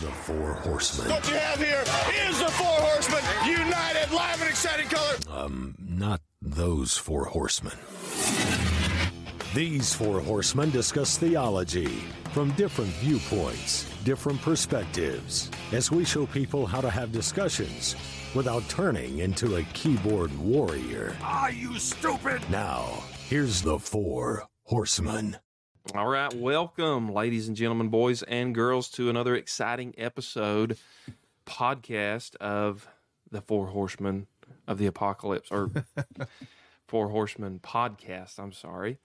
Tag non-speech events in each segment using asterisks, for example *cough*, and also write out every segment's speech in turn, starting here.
The Four Horsemen. What you have here is the Four Horsemen, united, live, and exciting color. Um, not those Four Horsemen. These Four Horsemen discuss theology from different viewpoints, different perspectives, as we show people how to have discussions without turning into a keyboard warrior. Ah, you stupid! Now, here's the Four Horsemen. All right, welcome, ladies and gentlemen, boys and girls, to another exciting episode podcast of the Four Horsemen of the Apocalypse, or *laughs* Four Horsemen podcast. I'm sorry.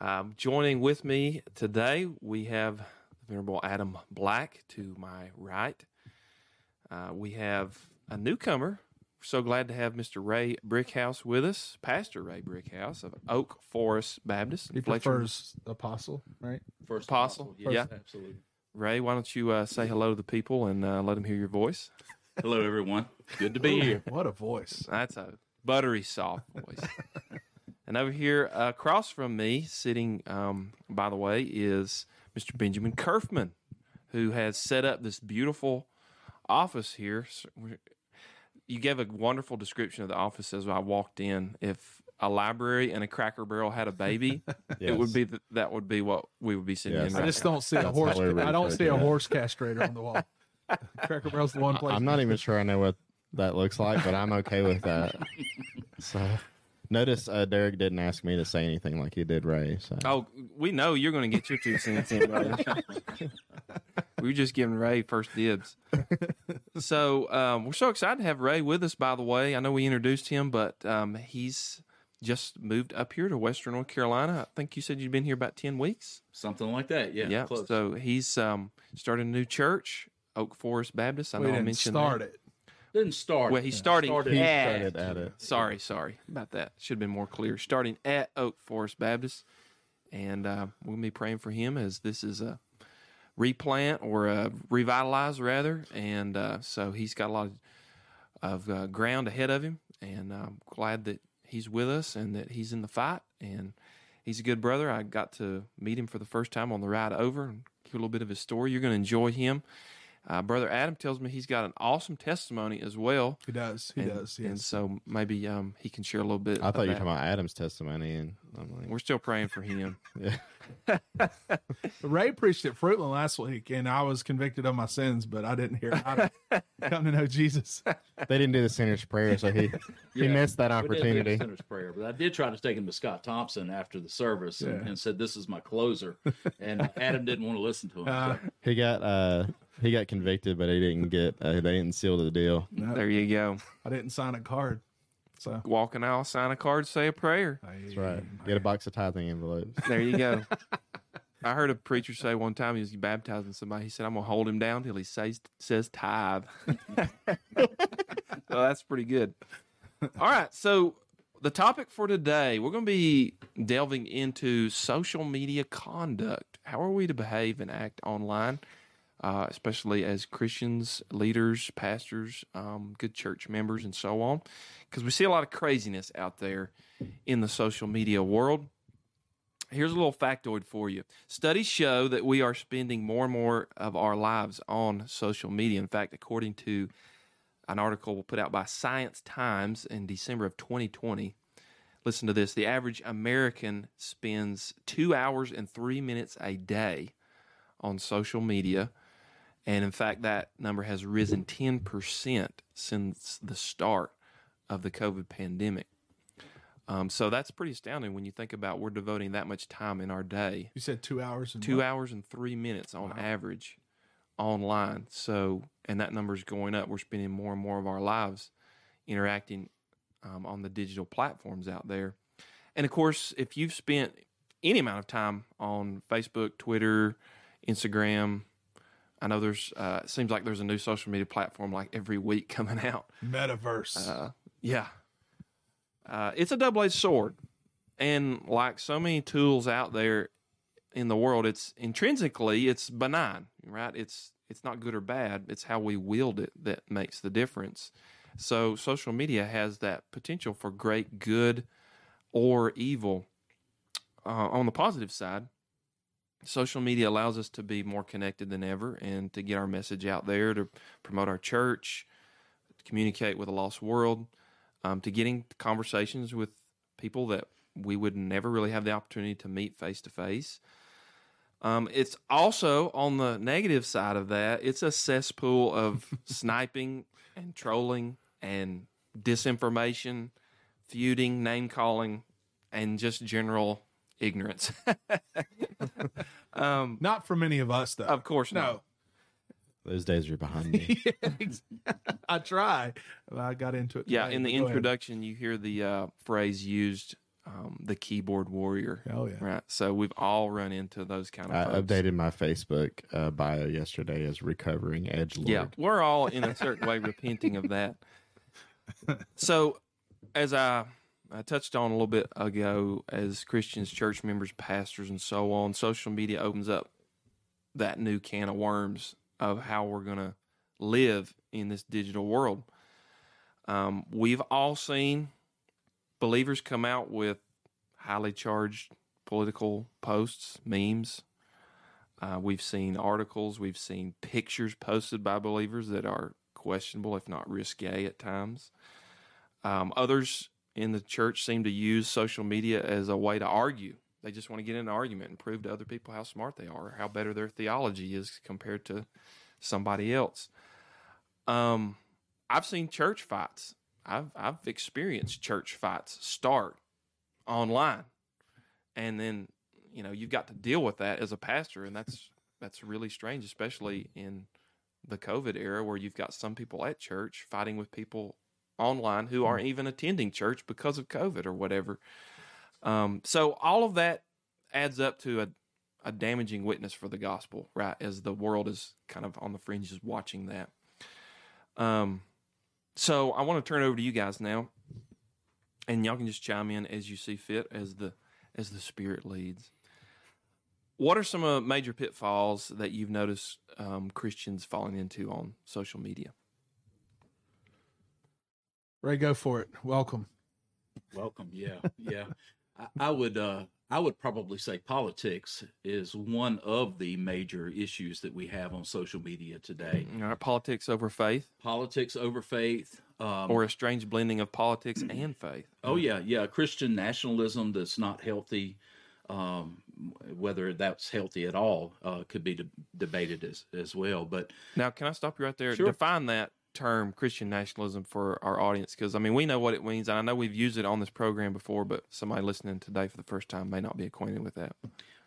Um, joining with me today, we have the Venerable Adam Black to my right. Uh, we have a newcomer. We're so glad to have Mr. Ray Brickhouse with us, Pastor Ray Brickhouse of Oak Forest Baptist. He Fletcher. prefers apostle, right? First Apostle, Yes, yeah. absolutely. Ray, why don't you uh, say hello to the people and uh, let them hear your voice? Hello, everyone. Good to be here. What a voice! That's a buttery soft voice. *laughs* and over here uh, across from me, sitting, um, by the way, is Mr. Benjamin Kerfman, who has set up this beautiful office here. S- we're- You gave a wonderful description of the office as I walked in. If a library and a Cracker Barrel had a baby, *laughs* it would be th- that would be what we would be sitting Yes. in. I just now. don't see a horse. how I don't see a it. horse castrator on the wall. *laughs* Cracker Barrel's the one place. I'm not even sure I know what that looks like, but I'm okay with that. *laughs* So, notice uh, Derek didn't ask me to say anything like he did Ray. So, Oh, we know you're going to get your two cents in, brother. we were just giving Ray first dibs. So um, we're so excited to have Ray with us. By the way, I know we introduced him, but um, he's just moved up here to Western North Carolina. I think you said you'd been here about ten weeks. Something like that. Yeah. yeah. Close. So he's um, started a new church, Oak Forest Baptist. I we know I didn't mentioned start that. it. Didn't start. Well, he's starting Started. he at- started at it. Sorry, sorry about that. Should have been more clear. Starting at Oak Forest Baptist, and uh, we'll be praying for him as this is a replant or a revitalize rather, and uh, so he's got a lot of, of uh, ground ahead of him, and I'm glad that he's with us and that he's in the fight, and he's a good brother. I got to meet him for the first time on the ride over and hear a little bit of his story. You're going to enjoy him. Uh, Brother Adam tells me he's got an awesome testimony as well. He does. He and, does. And so maybe um, he can share a little bit. I thought you were talking about Adam's testimony, and I'm like, We're still praying for him. *laughs* *laughs* Ray preached at Fruitland last week, and I was convicted of my sins, but I didn't hear how *laughs* to come to know Jesus. they didn't do the sinner's prayer, so he he missed that We did do the opportunity. sinner's prayer, but I did try to take him to Scott Thompson after the service and, Yeah. and said, "This is my closer," and Adam didn't want to listen to him. Uh, so- He got uh he got convicted, but he didn't get uh, they didn't seal the deal. no, there you go. I didn't sign a card. So Walk an aisle, sign a card, say a prayer. That's right. Get a box of tithing envelopes. There you go. *laughs* I heard a preacher say one time he was baptizing somebody. He said, "I'm gonna hold him down till he says says tithe." *laughs* so that's pretty good. All right, so the topic for today, we're going to be delving into social media conduct. How are we to behave and act online, uh, especially as Christians, leaders, pastors, um, good church members, and so on? Because we see a lot of craziness out there in the social media world. Here's a little factoid for you. Studies show that we are spending more and more of our lives on social media. In fact, according to an article put out by Science Times in December of 2020, listen to this the average American spends two hours and three minutes a day on social media. And in fact, that number has risen 10% since the start of the COVID pandemic. Um, so that's pretty astounding when you think about we're devoting that much time in our day you said two hours. And two what? hours and three minutes on average online. So, and that number is going up. We're spending more and more of our lives interacting um, on the digital platforms out there. And of course, if you've spent any amount of time on Facebook, Twitter, Instagram, I know there's, uh, it seems like there's a new social media platform like every week *laughs* coming out. Metaverse. Uh, yeah. Uh, it's a double edged sword. And like so many tools out there in the world, it's intrinsically it's benign, right? It's it's not good or bad. It's how we wield it that makes the difference. So social media has that potential for great good or evil. Uh, on the positive side, social media allows us to be more connected than ever and to get our message out there to promote our church, to communicate with a lost world, um, to getting conversations with people that we would never really have the opportunity to meet face to face. Um, it's also on the negative side of that, it's a cesspool of *laughs* sniping and trolling and disinformation, feuding, name calling, and just general ignorance. *laughs* um, Not from any of us, though. of course, no. not. Those days are behind *laughs* me. *laughs* I try. I got into it. Yeah, today, in the but go ahead. introduction, you hear the uh, phrase used, um, the keyboard warrior. Oh, yeah. Right. So we've all run into those kind of I folks. updated my Facebook uh, bio yesterday as recovering edge lord. Yeah, we're all in a certain way repenting of that. So, as I, I touched on a little bit ago, as Christians, church members, pastors, and so on, social media opens up that new can of worms of how we're going to live in this digital world. Um, we've all seen believers come out with highly charged political posts, memes, uh, we've seen articles, we've seen pictures posted by believers that are questionable, if not risque at times. Um, others in the church seem to use social media as a way to argue. They just want to get in an argument and prove to other people how smart they are, how better their theology is compared to somebody else. Um, I've seen church fights. I've I've experienced church fights start online, and then you know you've got to deal with that as a pastor, and that's that's really strange, especially in the COVID era where you've got some people at church fighting with people online who aren't even attending church because of COVID or whatever. Um, so all of that adds up to a, a damaging witness for the gospel, right? As the world is kind of on the fringes watching that. Um, so I want to turn it over to you guys now, and y'all can just chime in as you see fit, as the as the Spirit leads. What are some uh, major pitfalls that you've noticed um, Christians falling into on social media? Ray, go for it. Welcome. Welcome. Yeah, yeah. I, I would uh I would probably say politics is one of the major issues that we have on social media today. All right, politics over faith, Politics over faith. Um, or a strange blending of politics *clears throat* and faith. oh yeah, yeah. Christian nationalism that's not healthy. Um, whether that's healthy at all uh, could be de- debated as as well. But Now, can I stop you right there? Sure. Define that term, Christian nationalism, for our audience, because I mean we know what it means, and I know we've used it on this program before, but somebody listening today for the first time may not be acquainted with that.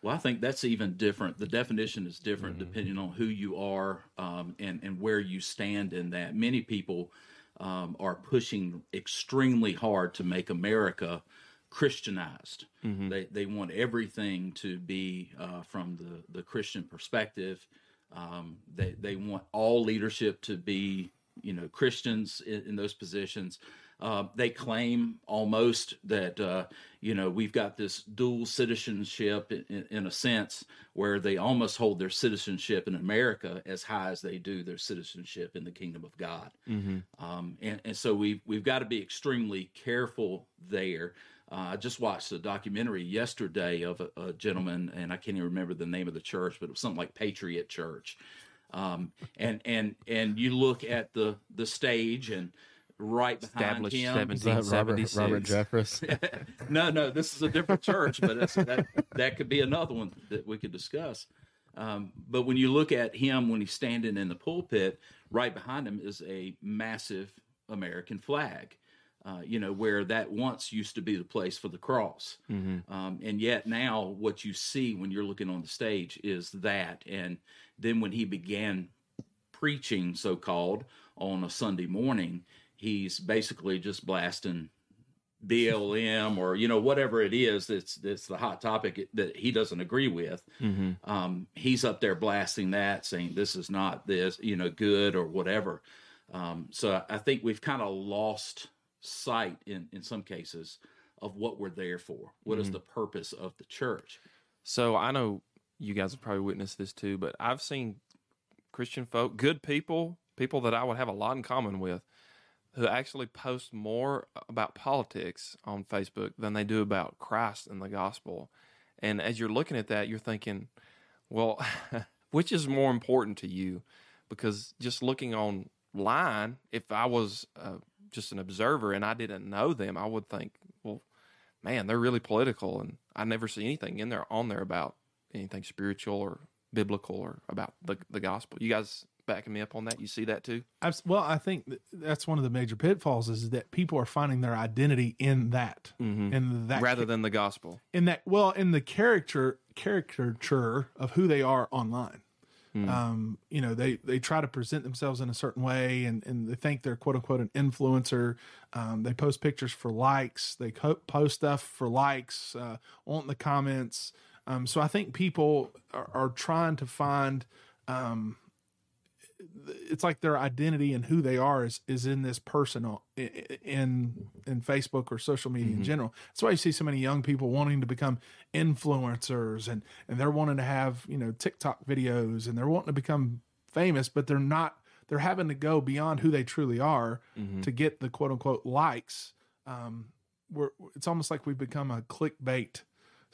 Well, I think that's even different. The definition is different depending on who you are um, and and where you stand in that. Many people um, are pushing extremely hard to make America Christianized. They they want everything to be uh, from the the Christian perspective. Um, they they want all leadership to be you know Christians in, in those positions. Uh, they claim almost that uh, you know we've got this dual citizenship in, in, a sense where they almost hold their citizenship in America as high as they do their citizenship in the kingdom of God. Um, and, and so we've we've got to be extremely careful there. Uh, I just watched a documentary yesterday of a, a gentleman, and I can't even remember the name of the church, but it was something like Patriot Church. Um, and and and you look at the the stage, and right behind Established him, Is that Robert, Robert Jeffress? *laughs* *laughs* no, no, this is a different church, but it's, that that could be another one that we could discuss. Um, but when you look at him when he's standing in the pulpit, right behind him is a massive American flag. Uh, you know where that once used to be the place for the cross, um, and yet now what you see when you're looking on the stage is that. And then when he began preaching, so called, on a Sunday morning, he's basically just blasting BLM or you know whatever it is that's that's the hot topic that he doesn't agree with. Um, he's up there blasting that, saying this is not this you know good or whatever. Um, so I think we've kind of lost sight in in some cases of what we're there for. What is the purpose of the church? So I know you guys have probably witnessed this too, but I've seen Christian folk, good people, people that I would have a lot in common with, who actually post more about politics on Facebook than they do about Christ and the gospel. And as you're looking at that, you're thinking, Well, *laughs* which is more important to you? Because just looking online, if I was uh, just an observer and I didn't know them, I would think, well, man, they're really political, and I never see anything in there on there about anything spiritual or biblical or about the the gospel. You guys backing me up on that? You see that too? Well, I think that's one of the major pitfalls is that people are finding their identity in that, in that Rather than the gospel. in that well in the character caricature of who they are online um you know they they try to present themselves in a certain way and and they think they're quote unquote an influencer um they post pictures for likes they co- post stuff for likes uh want the comments um so i think people are, are trying to find um it's like their identity and who they are is is in this person on- i- i- in in Facebook or social media in general. That's why you see so many young people wanting to become influencers and and they're wanting to have you know TikTok videos and they're wanting to become famous, but they're not. They're having to go beyond who they truly are to get the quote unquote likes. Um, we're it's almost like we've become a clickbait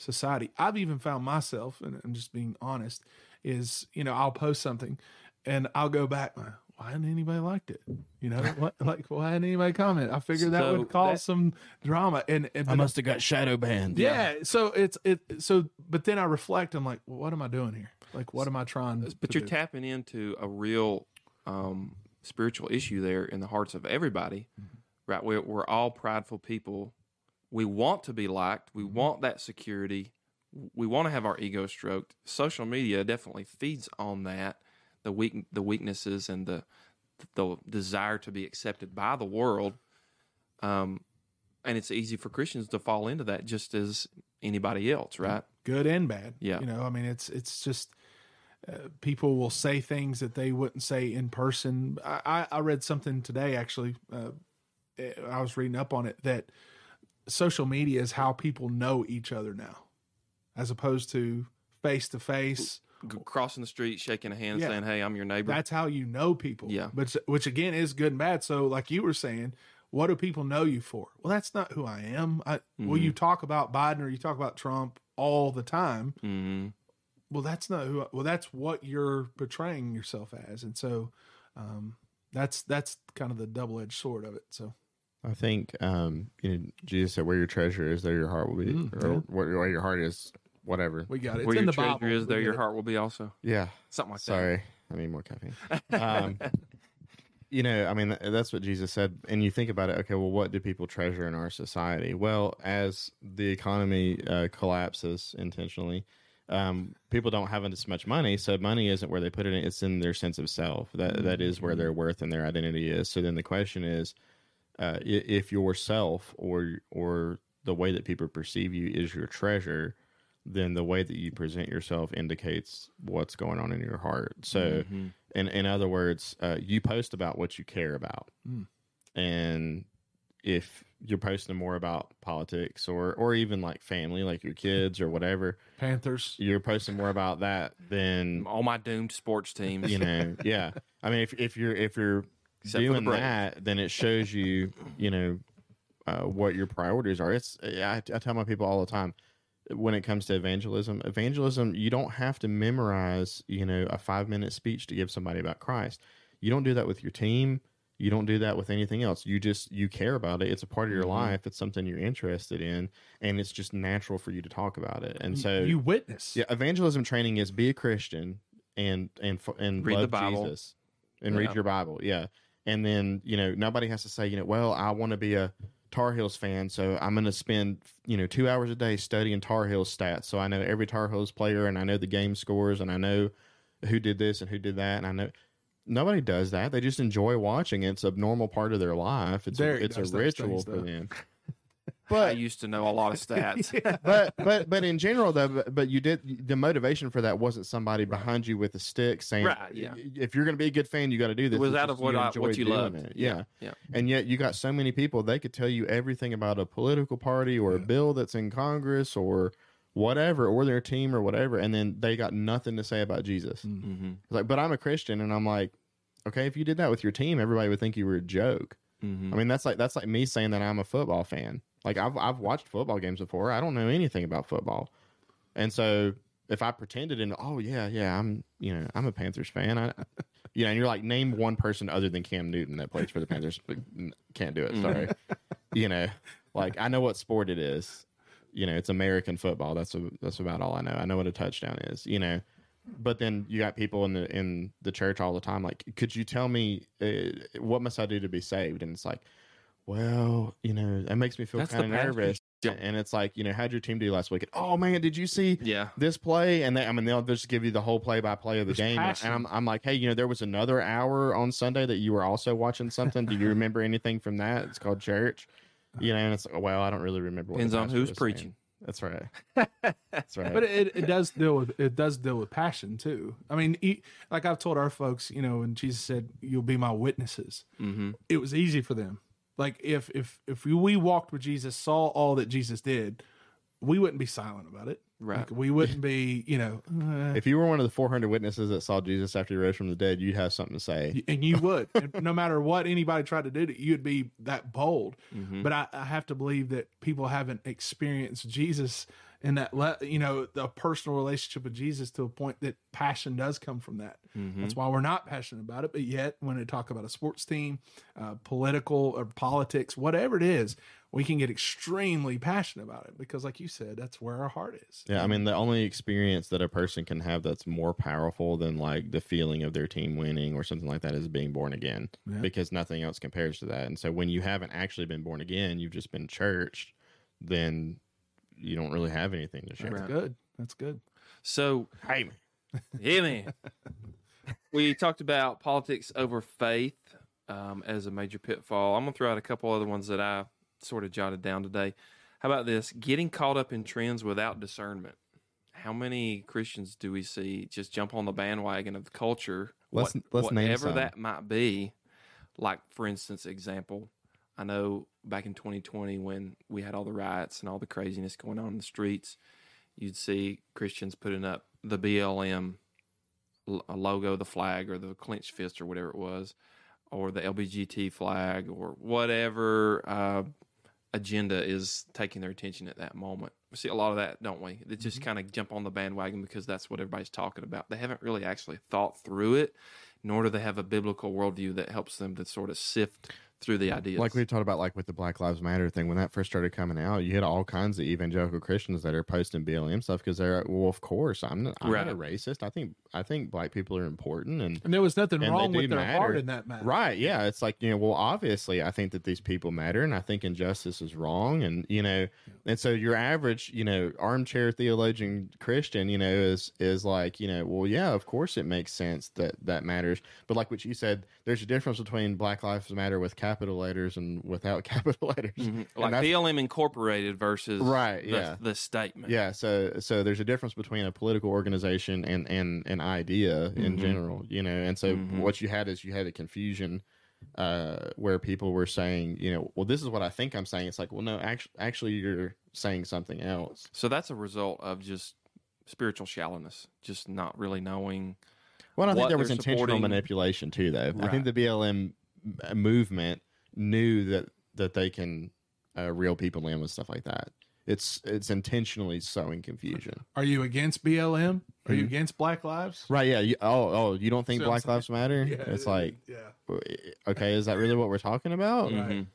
society. I've even found myself, and I'm just being honest, is you know I'll post something, and I'll go back. Why hadn't anybody liked it? You know *laughs* what? Like why hadn't anybody comment? I figured that would cause that- some drama. And, and I must have got shadow banned. yeah. So it's it. So but then I reflect. I'm like, well, what am I doing here? Like, what am I trying? But to you're do? tapping into a real um, spiritual issue there in the hearts of everybody, right? We're, we're all prideful people. We want to be liked. We want that security. We want to have our ego stroked. Social media definitely feeds on that, the weak, the weaknesses and the the desire to be accepted by the world. Um, and it's easy for Christians to fall into that, just as anybody else, right? good and bad. Yeah. You know, I mean, it's it's just uh, people will say things that they wouldn't say in person. I, I, read something today actually. Uh, I was reading up on it that social media is how people know each other now, as opposed to face to face. Crossing the street, shaking a hand, Yeah. saying, "Hey, I'm your neighbor." That's how you know people. Yeah. but which again is good and bad. So like you were saying, what do people know you for? Well, that's not who I am. I, Well, Mm-hmm. you talk about Biden or you talk about Trump all the time. hmm Well, that's not who. Well, that's what you're portraying yourself as, and so um, that's that's kind of the double edged sword of it. So I think um, you know Jesus said, "Where your treasure is, there your heart will be." Mm, or where, where your heart is, whatever. we got it. It's Where in your the treasure Bible. is, there your it. heart will be also. Yeah. Something like that. Sorry, I need more caffeine. Um, *laughs* you know, I mean, that's what Jesus said. And you think about it, okay, well, what do people treasure in our society? Well, as the economy uh, collapses intentionally, um, people don't have as much money, so money isn't where they put it. In, it's in their sense of self. That that is where their worth and their identity is. So then the question is, uh, if yourself or or the way that people perceive you is your treasure, then the way that you present yourself indicates what's going on in your heart. So, in in other words, uh, you post about what you care about, and if you're posting more about politics or or even like family, like your kids or whatever, Panthers. you're posting more about that than All my doomed sports teams. you know. yeah, I mean, if if you're if you're Except doing that, then it shows you, you know, uh, what your priorities are. It's I, I tell my people all the time when it comes to evangelism. Evangelism, you don't have to memorize, you know, a five minute speech to give somebody about Christ. You don't do that with your team. You don't do that with anything else. You just you care about it. It's a part of your Mm-hmm. life. It's something you're interested in, and it's just natural for you to talk about it. And so you witness. yeah, evangelism training is be a Christian and and and Read the Bible. Jesus and Yeah. read your Bible. Yeah, and then you know nobody has to say you know well I want to be a Tar Heels fan, so I'm going to spend you know two hours a day studying Tar Heels stats, so I know every Tar Heels player and I know the game scores and I know who did this and who did that and I know. Nobody does that. They just enjoy watching. It's a normal part of their life. It's a, it's a ritual for though. *laughs* them. I used to know a lot of *laughs* stats. but but but in general though but, but you did the motivation for that wasn't somebody behind you with a stick saying Right, yeah. if you're going to be a good fan you got to do this was It's out of what I- what you loved. it. yeah. Yeah. and yet you got so many people they could tell you everything about a political party or a bill that's in congress or whatever or their team or whatever and then they got nothing to say about jesus Mm-hmm. It's like but i'm a christian and i'm like okay if you did that with your team everybody would think you were a joke Mm-hmm. I mean, that's like that's like me saying that I'm a football fan. Like I've I've watched football games before. I don't know anything about football, and so if I pretended and oh yeah, yeah, I'm you know I'm a Panthers fan. I, *laughs* you know, and you're like name one person other than Cam Newton that plays for the Panthers, but can't do it. Sorry, *laughs* you know, like I know what sport it is. You know, it's American football. That's a, that's about all I know. I know what a touchdown is. You know, but then you got people in the in the church all the time. Like, could you tell me uh, what must I do to be saved? And it's like, well, you know, it makes me feel kind of nervous. job. And it's like, you know, how'd your team do last week? Oh man, did you see Yeah. this play? And they, I mean, they'll just give you the whole play by play of the There's game. And. I'm, I'm like, hey, you know, there was another hour on Sunday that you were also watching something. do you *laughs* remember anything from that? It's called church. You know, and it's like, well, I don't really remember. What Depends on who's was saying. preaching. That's right. That's *laughs* right. But it, it does deal with it does deal with passion too. I mean, e- like I've told our folks, you know, when Jesus said, "You'll be my witnesses," Mm-hmm. it was easy for them. Like if if if we walked with Jesus, saw all that Jesus did, we wouldn't be silent about it. Right. Like, we wouldn't be, you know, uh, if you were one of the 400 witnesses that saw Jesus after he rose from the dead, you'd have something to say. and you *laughs* would. and no matter what anybody tried to do, to, you, you'd be that bold. Mm-hmm. But I, I have to believe that people haven't experienced Jesus in that le- you know the personal relationship with Jesus to a point that passion does come from that. Mm-hmm. That's why we're not passionate about it. But yet, when they talk about a sports team, uh, political or politics, whatever it is, we can get extremely passionate about it because, like you said, that's where our heart is. Yeah, I mean, the only experience that a person can have that's more powerful than like the feeling of their team winning or something like that is being born again Yeah. because nothing else compares to that. And so when you haven't actually been born again, you've just been churched, then you don't really have anything to share. That's good. That's good. So, Hey, man. yeah, man. *laughs* we talked about politics over faith um, as a major pitfall. I'm going to throw out a couple other ones that I sort of jotted down today. How about this? Getting caught up in trends without discernment. How many Christians do we see just jump on the bandwagon of the culture? Let's- let's whatever that might be. Like, for instance, example, I know back in 2020 when we had all the riots and all the craziness going on in the streets, you'd see Christians putting up the BLM logo, the flag, or the clenched fist, or whatever it was, or the LBGT flag, or whatever uh, agenda is taking their attention at that moment. We see a lot of that, don't we? They just mm-hmm. kind of jump on the bandwagon because that's what everybody's talking about. They haven't really actually thought through it, nor do they have a biblical worldview that helps them to sort of sift through the ideas. like we talked about, like with the Black Lives Matter thing, when that first started coming out, you had all kinds of evangelical Christians that are posting BLM stuff because they're, well, of course, I'm not, I'm not a racist. I think I think black people are important, and And there was nothing wrong with their matter. heart in that matter. Right. Yeah. It's like, you know, well, obviously, I think that these people matter and I think injustice is wrong. And, you know, and so your average, you know, armchair theologian Christian, you know, is, is like, you know, well, yeah, of course it makes sense that that matters. But like what you said, there's a difference between Black Lives Matter with capital letters and without *laughs* capital letters. Mhm. Like BLM Incorporated versus Right, the, yeah. the statement. Yeah, so so there's a difference between a political organization and and an idea in Mhm. general, you know. And so Mhm. what you had is you had a confusion uh where people were saying, you know, well this is what I think I'm saying. It's like, well no, actually actually you're saying something else. So that's a result of just spiritual shallowness, just not really knowing. Well, I think there was intentional supporting- manipulation too though. I think the BLM movement knew that that they can uh, reel people in with stuff like that. It's it's intentionally sowing confusion. Are you against BLM? Are you Mhm. against Black Lives? Right, yeah. You, oh, oh, you don't think See Black saying? Lives Matter? Yeah, it's like yeah. okay, is that really what we're talking about? Right. Mhm.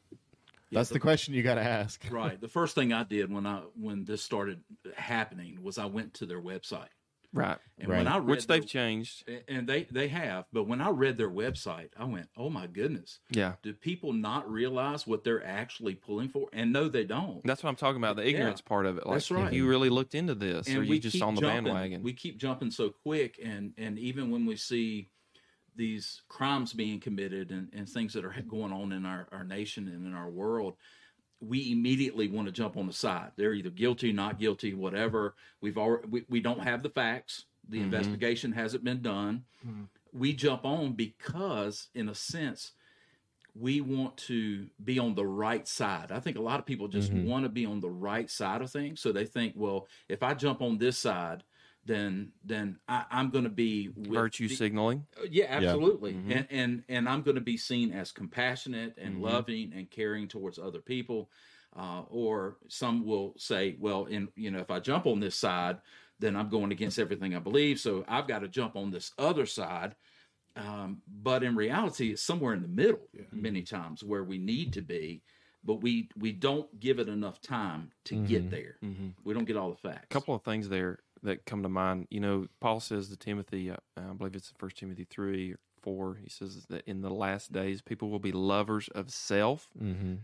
That's the- the question you got to ask. right. The first thing I did when I when this started happening was I went to their website. Right. And Right. when I read Which they've their- changed. and they they have, but when I read their website, I went, "Oh my goodness! Yeah. Do people not realize what they're actually pulling for?" And no, they don't. That's what I'm talking about. The Yeah. ignorance part of it. Like, That's right. If you really looked into this, or you just on the jumping- bandwagon. We keep jumping so quick, and and even when we see these crimes being committed and, and things that are going on in our, our nation and in our world, we immediately want to jump on the side. They're either guilty, not guilty, whatever. We've already we, we don't have the facts. The Mhm. investigation hasn't been done. Mhm. We jump on because, in a sense, we want to be on the right side. I think a lot of people just Mhm. want to be on the right side of things. So they think, well, if I jump on this side, then then I, I'm going to be with Virtue the- signaling. uh, Yeah, absolutely. Mhm. And and and I'm going to be seen as compassionate and Mhm. loving and caring towards other people. Uh, or some will say, well, in you know, if I jump on this side, then I'm going against everything I believe. So I've got to jump on this other side. Um, but in reality, it's somewhere in the middle many times where we need to be, but we we don't give it enough time to get there. We don't get all the facts. A couple of things there that come to mind. You know, Paul says to Timothy, uh, I believe it's First Timothy three or four. He says that in the last days, people will be lovers of self. Mm-hmm.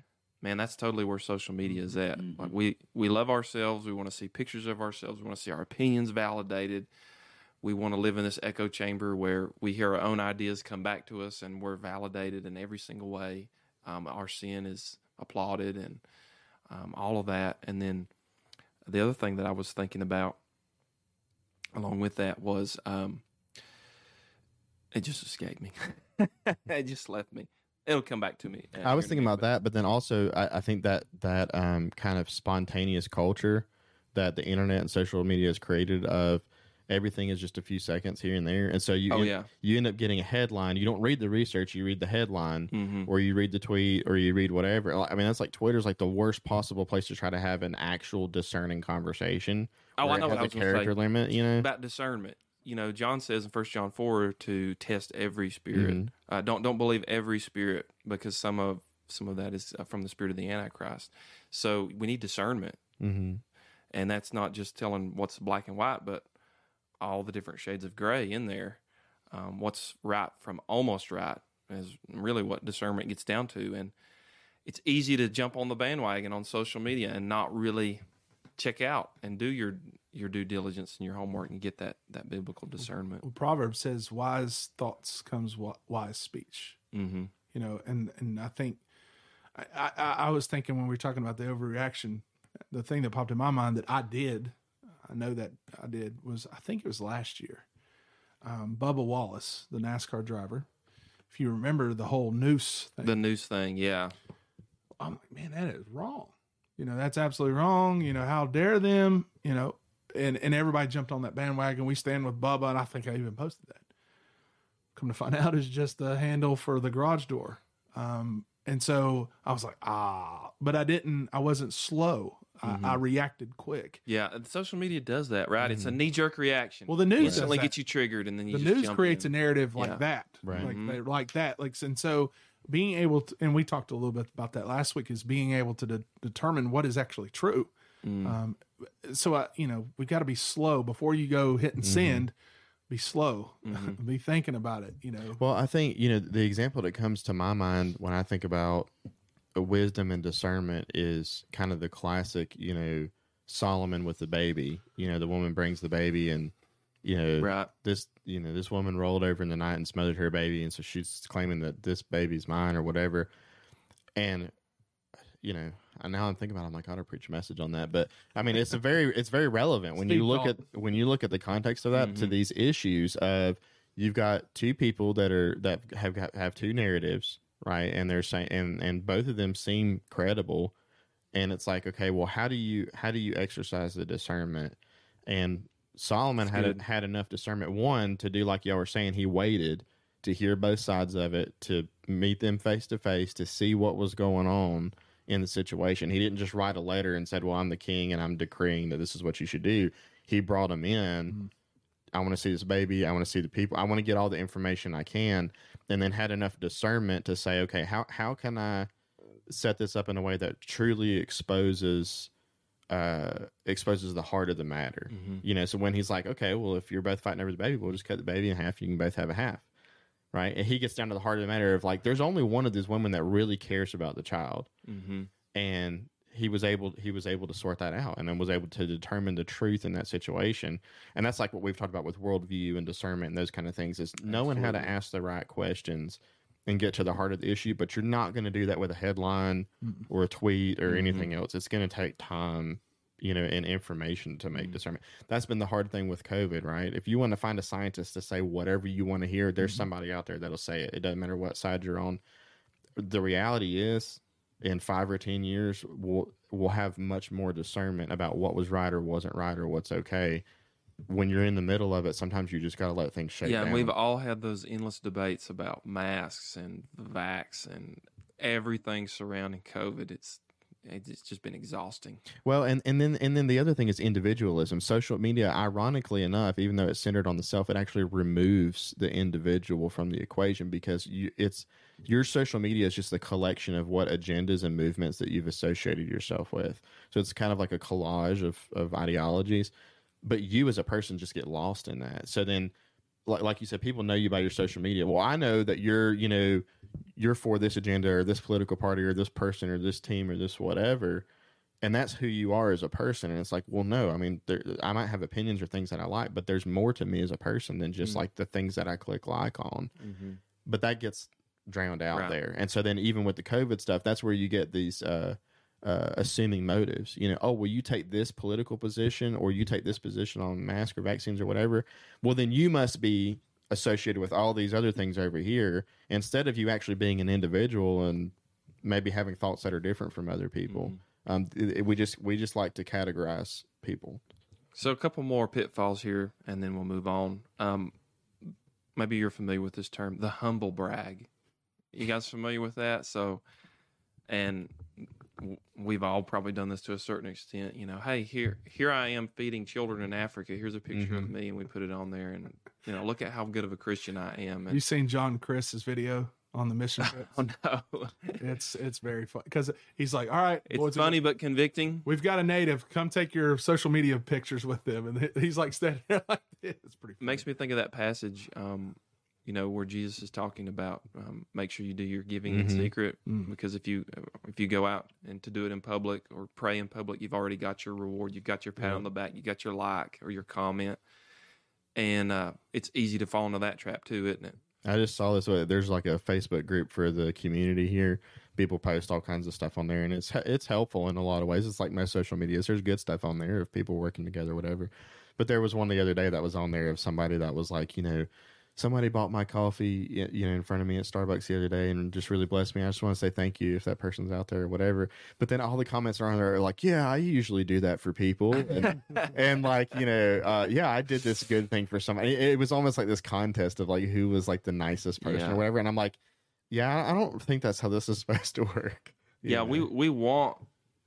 Man, that's totally where social media is at. Like we we love ourselves. We want to see pictures of ourselves. We want to see our opinions validated. We want to live in this echo chamber where we hear our own ideas come back to us, and we're validated in every single way. Um, our sin is applauded, and um, all of that. And then the other thing that I was thinking about along with that was um, it just escaped me. *laughs* *laughs* it just left me. It'll come back to me. uh, I was here in a thinking about that, but then also I, I think that that um, kind of spontaneous culture that the internet and social media has created of everything is just a few seconds here and there, and so you Oh, end, yeah. you end up getting a headline. You don't read the research; you read the headline, Mhm. or you read the tweet, or you read whatever. I mean, that's like Twitter's like the worst possible place to try to have an actual discerning conversation. Oh, I know what has was gonna say. character limit. You know, about discernment. You know, John says in First John four to test every spirit. Mhm. Uh, don't don't believe every spirit because some of some of that is uh, from the spirit of the Antichrist. So we need discernment, mm-hmm. and that's not just telling what's black and white, but all the different shades of gray in there. Um, what's right from almost right is really what discernment gets down to, and it's easy to jump on the bandwagon on social media and not really check out and do your your due diligence and your homework and get that that biblical discernment. Well, Proverbs says, "Wise thoughts comes wise speech." Mm-hmm. You know, and and I think I, I I was thinking when we were talking about the overreaction, the thing that popped in my mind that I did, I know that I did was I think it was last year. Um, Bubba Wallace, the NASCAR driver, if you remember the whole noose thing, The news thing, yeah, I'm like, man, that is wrong. You know, that's absolutely wrong. You know, how dare them? You know, and and everybody jumped on that bandwagon. We stand with Bubba, and I think I even posted that. Come to find *laughs* out, is just the handle for the garage door. Um, and so I was like, ah, but I didn't. I wasn't slow. I, I reacted quick. yeah. Social media does that, right? It's a knee jerk reaction. Well, the news does instantly that. gets you triggered, and then you the just news jump creates in. a narrative like Yeah. that, Right. Like Mhm. like that, like and so being able to, and we talked a little bit about that last week, is being able to de- determine what is actually true. Mm. Um, so I, you know, we've got to be slow before you go hit and send. Be slow, Mm-hmm. *laughs* be thinking about it. You know, Well, I think you know the example that comes to my mind when I think about wisdom and discernment is kind of the classic, you know, Solomon with the baby. You know, the woman brings the baby, and you know, Right. this you know this woman rolled over in the night and smothered her baby, and so she's claiming that this baby's mine or whatever. And you know, and now I'm thinking about, it, I'm like, I ought to preach a message on that. But I mean, it's a very, it's very relevant when you look Ballmer. at when you look at the context of that to mm-hmm. these issues of you've got two people that are that have got, have two narratives, right? And they're saying, and and both of them seem credible, and it's like, okay, well, how do you how do you exercise the discernment? And Solomon had had enough discernment one to do like y'all were saying. He waited to hear both sides of it, to meet them face to face, to see what was going on in the situation. He didn't just write a letter and said, "Well, I'm the king and I'm decreeing that this is what you should do." He brought them in. Mm-hmm. I want to see this baby. I want to see the people. I want to get all the information I can, and then had enough discernment to say, "Okay, how how can I set this up in a way that truly exposes uh exposes the heart of the matter?" You know, so when he's like, "Okay, well, if you're both fighting over the baby, we'll just cut the baby in half. You can both have a half." Right, and he gets down to the heart of the matter of like, there's only one of these women that really cares about the child, Mm-hmm. and he was able he was able to sort that out and then was able to determine the truth in that situation. And that's like what we've talked about with worldview and discernment and those kind of things is knowing how to ask the right questions and get to the heart of the issue but you're not going to do that with a headline or a tweet or anything else. It's going to take time you know and information to make discernment. That's been the hard thing with covid right? If you want to find a scientist to say whatever you want to hear there's somebody out there that'll say it. It doesn't matter what side you're on. The reality is in five or ten years we'll we'll have much more discernment about what was right or wasn't right or what's okay when you're in the middle of it sometimes you just got to let things shake Yeah, down and we've all had those endless debates about masks and the vax and everything surrounding COVID. It's it's just been exhausting. Well, and, and then and then the other thing is individualism. Social media, ironically enough, even though it's centered on the self, it actually removes the individual from the equation because you it's your social media is just a collection of what agendas and movements that you've associated yourself with. So it's kind of like a collage of of ideologies, but you as a person just get lost in that. So then like like you said, people know you by your social media. Well, I know that you're, you know, you're for this agenda or this political party or this person or this team or this whatever, and that's who you are as a person. And it's like, well, no, I mean, there, I might have opinions or things that I like, but there's more to me as a person than just like the things that I click like on. But that gets drowned out Right. there. And so then even with the COVID stuff, that's where you get these. uh uh, assuming motives, you know, oh, well, you take this political position or you take this position on mask or vaccines or whatever, well, then you must be associated with all these other things over here instead of you actually being an individual and maybe having thoughts that are different from other people. Um, it- it- we just we just like to categorize people. So a couple more pitfalls here, and then we'll move on. Um, maybe you're familiar with this term, the humble brag. You guys familiar with that? So, and we've all probably done this to a certain extent. You know, hey, here, here I am feeding children in Africa. Here's a picture of me, and we put it on there, and you know, look at how good of a Christian I am. You seen John Crist's video on the mission *laughs* oh no, it's it's very fun because he's like, all right, it's boys, funny but convicting. We've got a native. Come take your social media pictures with them, and he's like *laughs* standing there like this. It's pretty. Funny. makes me think of that passage, um, you know, where Jesus is talking about um, make sure you do your giving in Mhm. secret, because if you if you go out and to do it in public or pray in public, you've already got your reward, you've got your pat on the back, you got your like or your comment, and uh, it's easy to fall into that trap too, isn't it? I just saw this. uh, There's like a Facebook group for the community here. People post all kinds of stuff on there, and it's it's helpful in a lot of ways. It's like most social medias. There's good stuff on there of people working together, whatever. But there was one the other day that was on there of somebody that was like, you know, somebody bought my coffee, you know, in front of me at Starbucks the other day, and just really blessed me. I just want to say thank you if that person's out there or whatever. But then all the comments are on there are like, yeah, I usually do that for people, and, *laughs* and like, you know, uh, yeah, I did this good thing for somebody. It, it was almost like this contest of like who was like the nicest person Yeah. or whatever. And I'm like, yeah, I don't think that's how this is *laughs* supposed to work. Yeah, know? we we want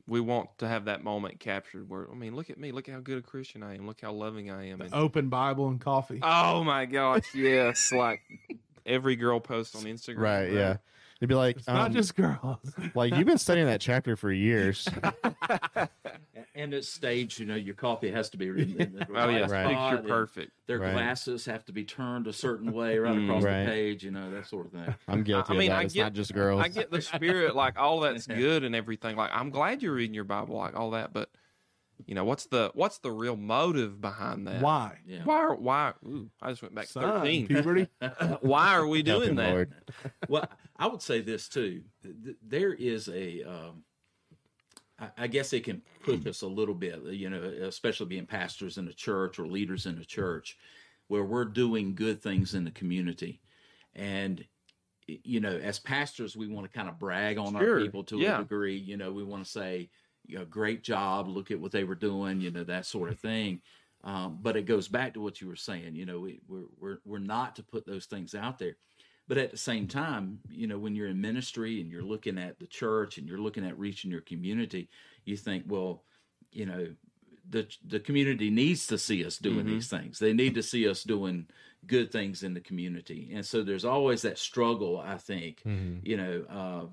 we want to have that moment captured where I mean, look at me, look how good a Christian I am, look how loving I am. And, Open Bible and coffee. oh my gosh, yes, like *laughs* every girl posts on Instagram, right, yeah. It'd be like, it's not um, just girls. like you've been studying that chapter for years. *laughs* And it's staged. you know, your coffee has to be *laughs* in in the Oh yeah, right Right. spot, picture perfect. Their Right. glasses have to be turned a certain way right across Right. the page, you know, that sort of thing. I'm guilty I mean, of that. I it's get- not just girls. I get the spirit, like all that's *laughs* good and everything. Like I'm glad you're reading your Bible, like all that. But you know, what's the what's the real motive behind that? Why? Yeah. Why? Are, why? Ooh, I just went back Son, thirteen. puberty. *laughs* why are we doing him, that? Lord. *laughs* well, I would say this too. There is a, um, I- I guess it can push us a little bit, you know, especially being pastors in a church or leaders in a church, where we're doing good things in the community, and you know, as pastors, we want to kind of brag on Sure, our people to yeah. a degree. You know, we want to say, you know, great job, look at what they were doing, you know, that sort of thing. Um, but it goes back to what you were saying. You know, we, we're we're we're not to put those things out there. But at the same time, you know, when you're in ministry and you're looking at the church and you're looking at reaching your community, you think, well, you know, the the community needs to see us doing these things. They need to see us doing good things in the community. And so there's always that struggle, I think, you know, uh,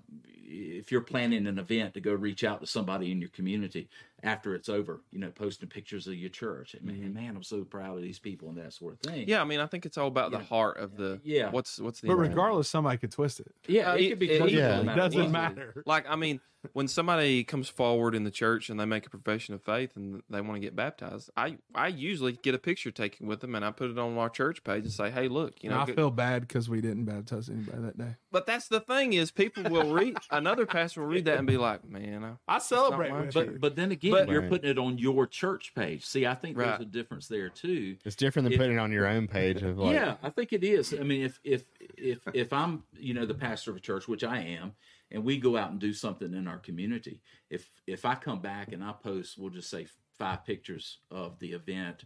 if you're planning an event to go reach out to somebody in your community after it's over, you know, posting pictures of your church. And man, man, I'm so proud of these people and that sort of thing. Yeah, I mean, I think it's all about the heart of the. Yeah. What's what's the. But intent? regardless, somebody could twist it. Yeah, Uh, it could be it- yeah. It doesn't easily. matter. Like, I mean, when somebody comes forward in the church and they make a profession of faith and they want to get baptized, I I usually get a picture taken with them and I put it on our church page and say, "Hey, look, you know." I feel bad because we didn't baptize anybody that day. But that's the thing is, people will read *laughs* another pastor will read that and be like, "Man, I, I celebrate with But you. but then again, But- you're Right. putting it on your church page. See, I think Right. there's a difference there too. It's different than If- putting it on your own page of like, yeah, I think it is. I mean, if if if if I'm you know the pastor of a church, which I am, and we go out and do something in our community, if if I come back and I post, we'll just say five pictures of the event.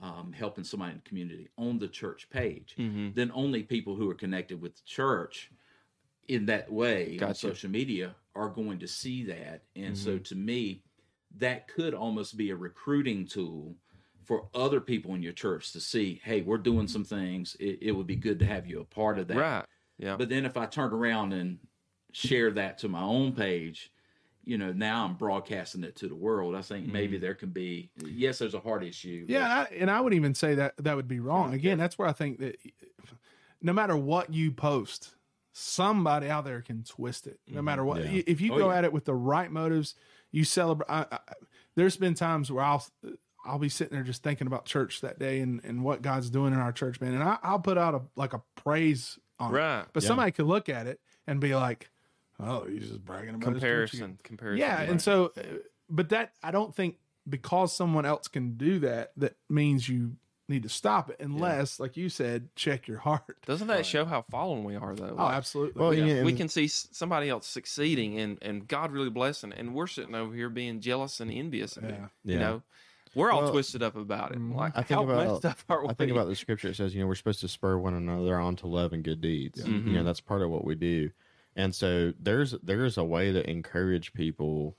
Um, helping somebody in the community on the church page, then only people who are connected with the church in that way on social media are going to see that. And so Mm-hmm. to me, that could almost be a recruiting tool for other people in your church to see, hey, we're doing some things. It, it would be good to have you a part of that. Right. Yeah. But then if I turn around and share that to my own page, you know, now I'm broadcasting it to the world. I think maybe Mm-hmm. there can be, yes, there's a heart issue. Yeah, and I, and I would even say that that would be wrong. Again, that's where I think that no matter what you post, somebody out there can twist it. No matter what, Yeah. if you Oh, go yeah. at it with the right motives, you celebrate. I, I, there's been times where I'll I'll be sitting there just thinking about church that day and, and what God's doing in our church, man, and I, I'll put out a like a praise on Right. it. But somebody could look at it and be like, "Oh, he's just bragging about comparison. Comparison. Yeah, and so, uh, but that I don't think because someone else can do that, that means you need to stop it, unless, like you said, check your heart. doesn't that show how fallen we are though? Oh, Like, absolutely. Well, yeah. yeah, we can see somebody else succeeding and, and God really blessing, and we're sitting over here being jealous and envious of it. Yeah. You Yeah. know, we're all Well, twisted up about it. Mm-hmm. Like, I think how about messed up are we? I think about the scripture. It says, you know, we're supposed to spur one another on to love and good deeds. You know, mm-hmm. that's part of what we do. And so there's there's a way to encourage people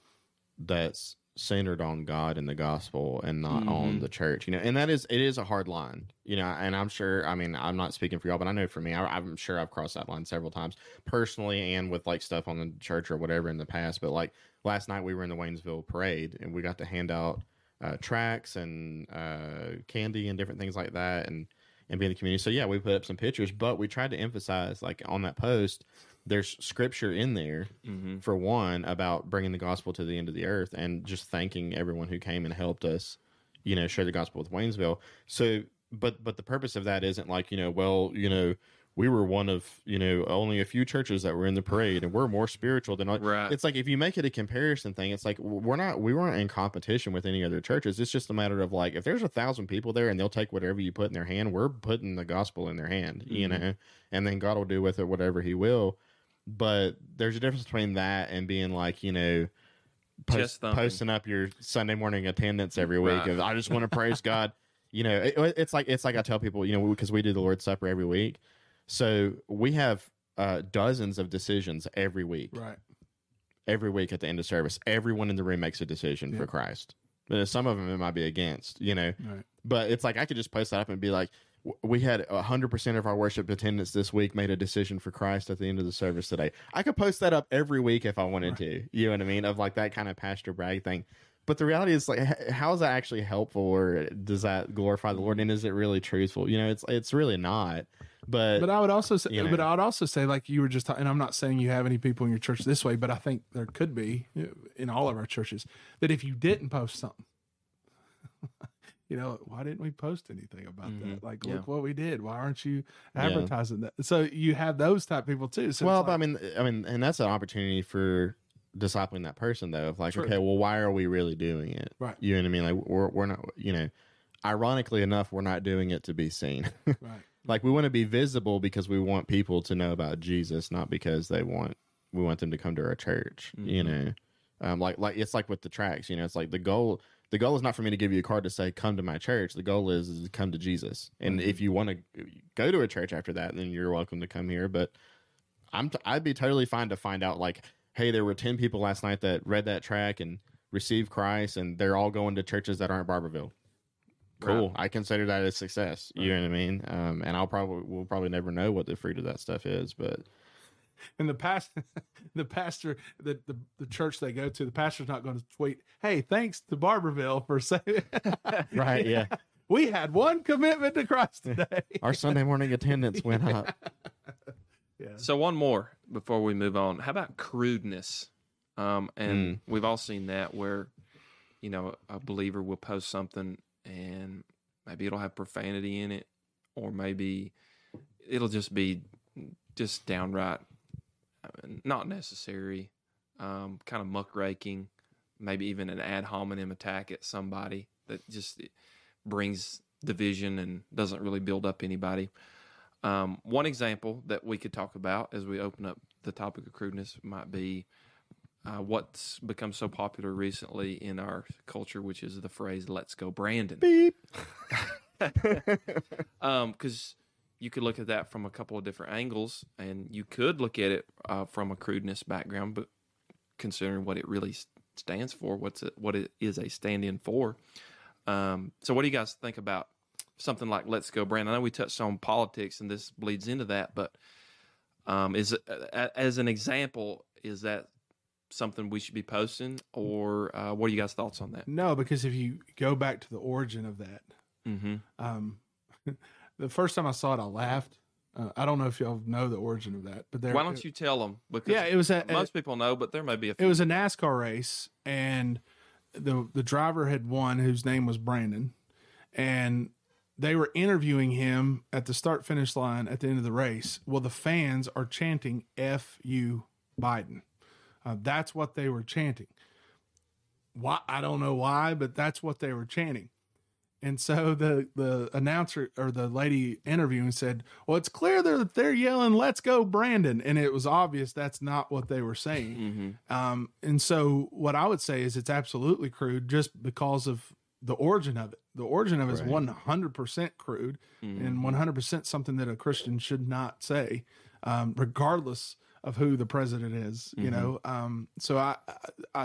that's centered on God and the gospel and not on the church. You know, and that is it is a hard line. You know, and I'm sure. I mean, I'm not speaking for y'all, but I know for me, I, I'm sure I've crossed that line several times personally and with like stuff on the church or whatever in the past. But like last night, we were in the Waynesville parade and we got to hand out uh, tracks and uh, candy and different things like that, and and be in the community. So yeah, we put up some pictures, but we tried to emphasize like on that post, there's scripture in there mm-hmm. for one about bringing the gospel to the end of the earth and just thanking everyone who came and helped us, you know, share the gospel with Waynesville. So, but but the purpose of that isn't like you know, well, you know. We were one of you know only a few churches that were in the parade, and we're more spiritual than all. Right. It's like if you make it a comparison thing, it's like we're not we weren't in competition with any other churches. It's just a matter of like if there's a thousand people there and they'll take whatever you put in their hand, we're putting the gospel in their hand, you mm-hmm. know, and then God will do with it whatever He will. But there's a difference between that and being like you know. Post, Chest posting up your Sunday morning attendance every week. Right. of, I just want to praise *laughs* God. You know, it, it's like it's like I tell people, you know, because we do the Lord's Supper every week, so we have uh, dozens of decisions every week right. every week at the end of service. Everyone in the room makes a decision for Christ. But some of them it might be against, you know. Right. But it's like I could just post that up and be like, w- we had hundred percent of our worship attendance this week made a decision for Christ at the end of the service today. I could post that up every week if I wanted to. You know what I mean? Of like that kind of pastor brag thing. But the reality is, like, how is that actually helpful, or does that glorify the Lord? Mm-hmm. And is it really truthful? You know, it's it's really not. But, But I would also say, you know. but I would also say, like you were just, and I'm not saying you have any people in your church this way, but I think there could be in all of our churches that if you didn't post something, you know, why didn't we post anything about that? Like, Yeah. look what we did. Why aren't you advertising that? So you have those type people too. So well, but I mean, I mean, and that's an opportunity for discipling that person, though. Of like, True. okay, well, why are we really doing it? Right. You know what I mean? Like, we're we're not, you know, ironically enough, we're not doing it to be seen. *laughs* right. like, we want to be visible because we want people to know about Jesus, not because they want we want them to come to our church. You know, um, like like it's like with the tracks. You know, it's like the goal. The goal is not for me to give you a card to say come to my church. The goal is, is to come to Jesus. And if you want to go to a church after that, then you're welcome to come here. But I'm t- I'd be totally fine to find out like, hey, there were ten people last night that read that track and received Christ, and they're all going to churches that aren't Barberville. Cool. I consider that a success. You know what I mean? Um, and I'll probably we'll probably never know what the fruit of that stuff is, but And the past, *laughs* the pastor, the, the the church they go to, the pastor's not going to tweet, "Hey, thanks to Barberville for saying." *laughs* right, yeah. *laughs* we had one commitment to Christ today. Our Sunday morning attendance went up. So one more before we move on. How about crudeness? Um, and we've all seen that where, you know, a believer will post something and maybe it'll have profanity in it, or maybe it'll just be just downright not necessary, um, kind of muckraking, maybe even an ad hominem attack at somebody that just brings division and doesn't really build up anybody. Um, one example that we could talk about as we open up the topic of crudeness might be uh, what's become so popular recently in our culture, which is the phrase "Let's go, Brandon." Beep. *laughs* Um, because you could look at that from a couple of different angles, and you could look at it uh, from a crudeness background, but considering what it really stands for, what's it, what it is a stand-in for. Um, so, what do you guys think about something like "Let's Go, Brand"? I know we touched on politics, and this bleeds into that, but um, is it, as an example, is that something we should be posting, or uh, what are you guys' thoughts on that? No, because if you go back to the origin of that, Mm-hmm. um, *laughs* the first time I saw it, I laughed. Uh, I don't know if y'all know the origin of that, but there. Why don't you tell them? Because Yeah, it was a, most people know, but there may be a few. it was a NASCAR race, and the the driver had won, whose name was Brandon, and they were interviewing him at the start finish line at the end of the race. Well, the fans are chanting "F you, Biden." Uh, that's what they were chanting. Why I don't know why, but that's what they were chanting. And so the the announcer or the lady interviewing said, "Well, it's clear that they're yelling, let's go, Brandon,' and it was obvious that's not what they were saying." Mhm. Um, and so what I would say is it's absolutely crude just because of the origin of it. The origin of it is one hundred percent crude and one hundred percent something that a Christian should not say, um, regardless of who the president is. You know, um, so I, I,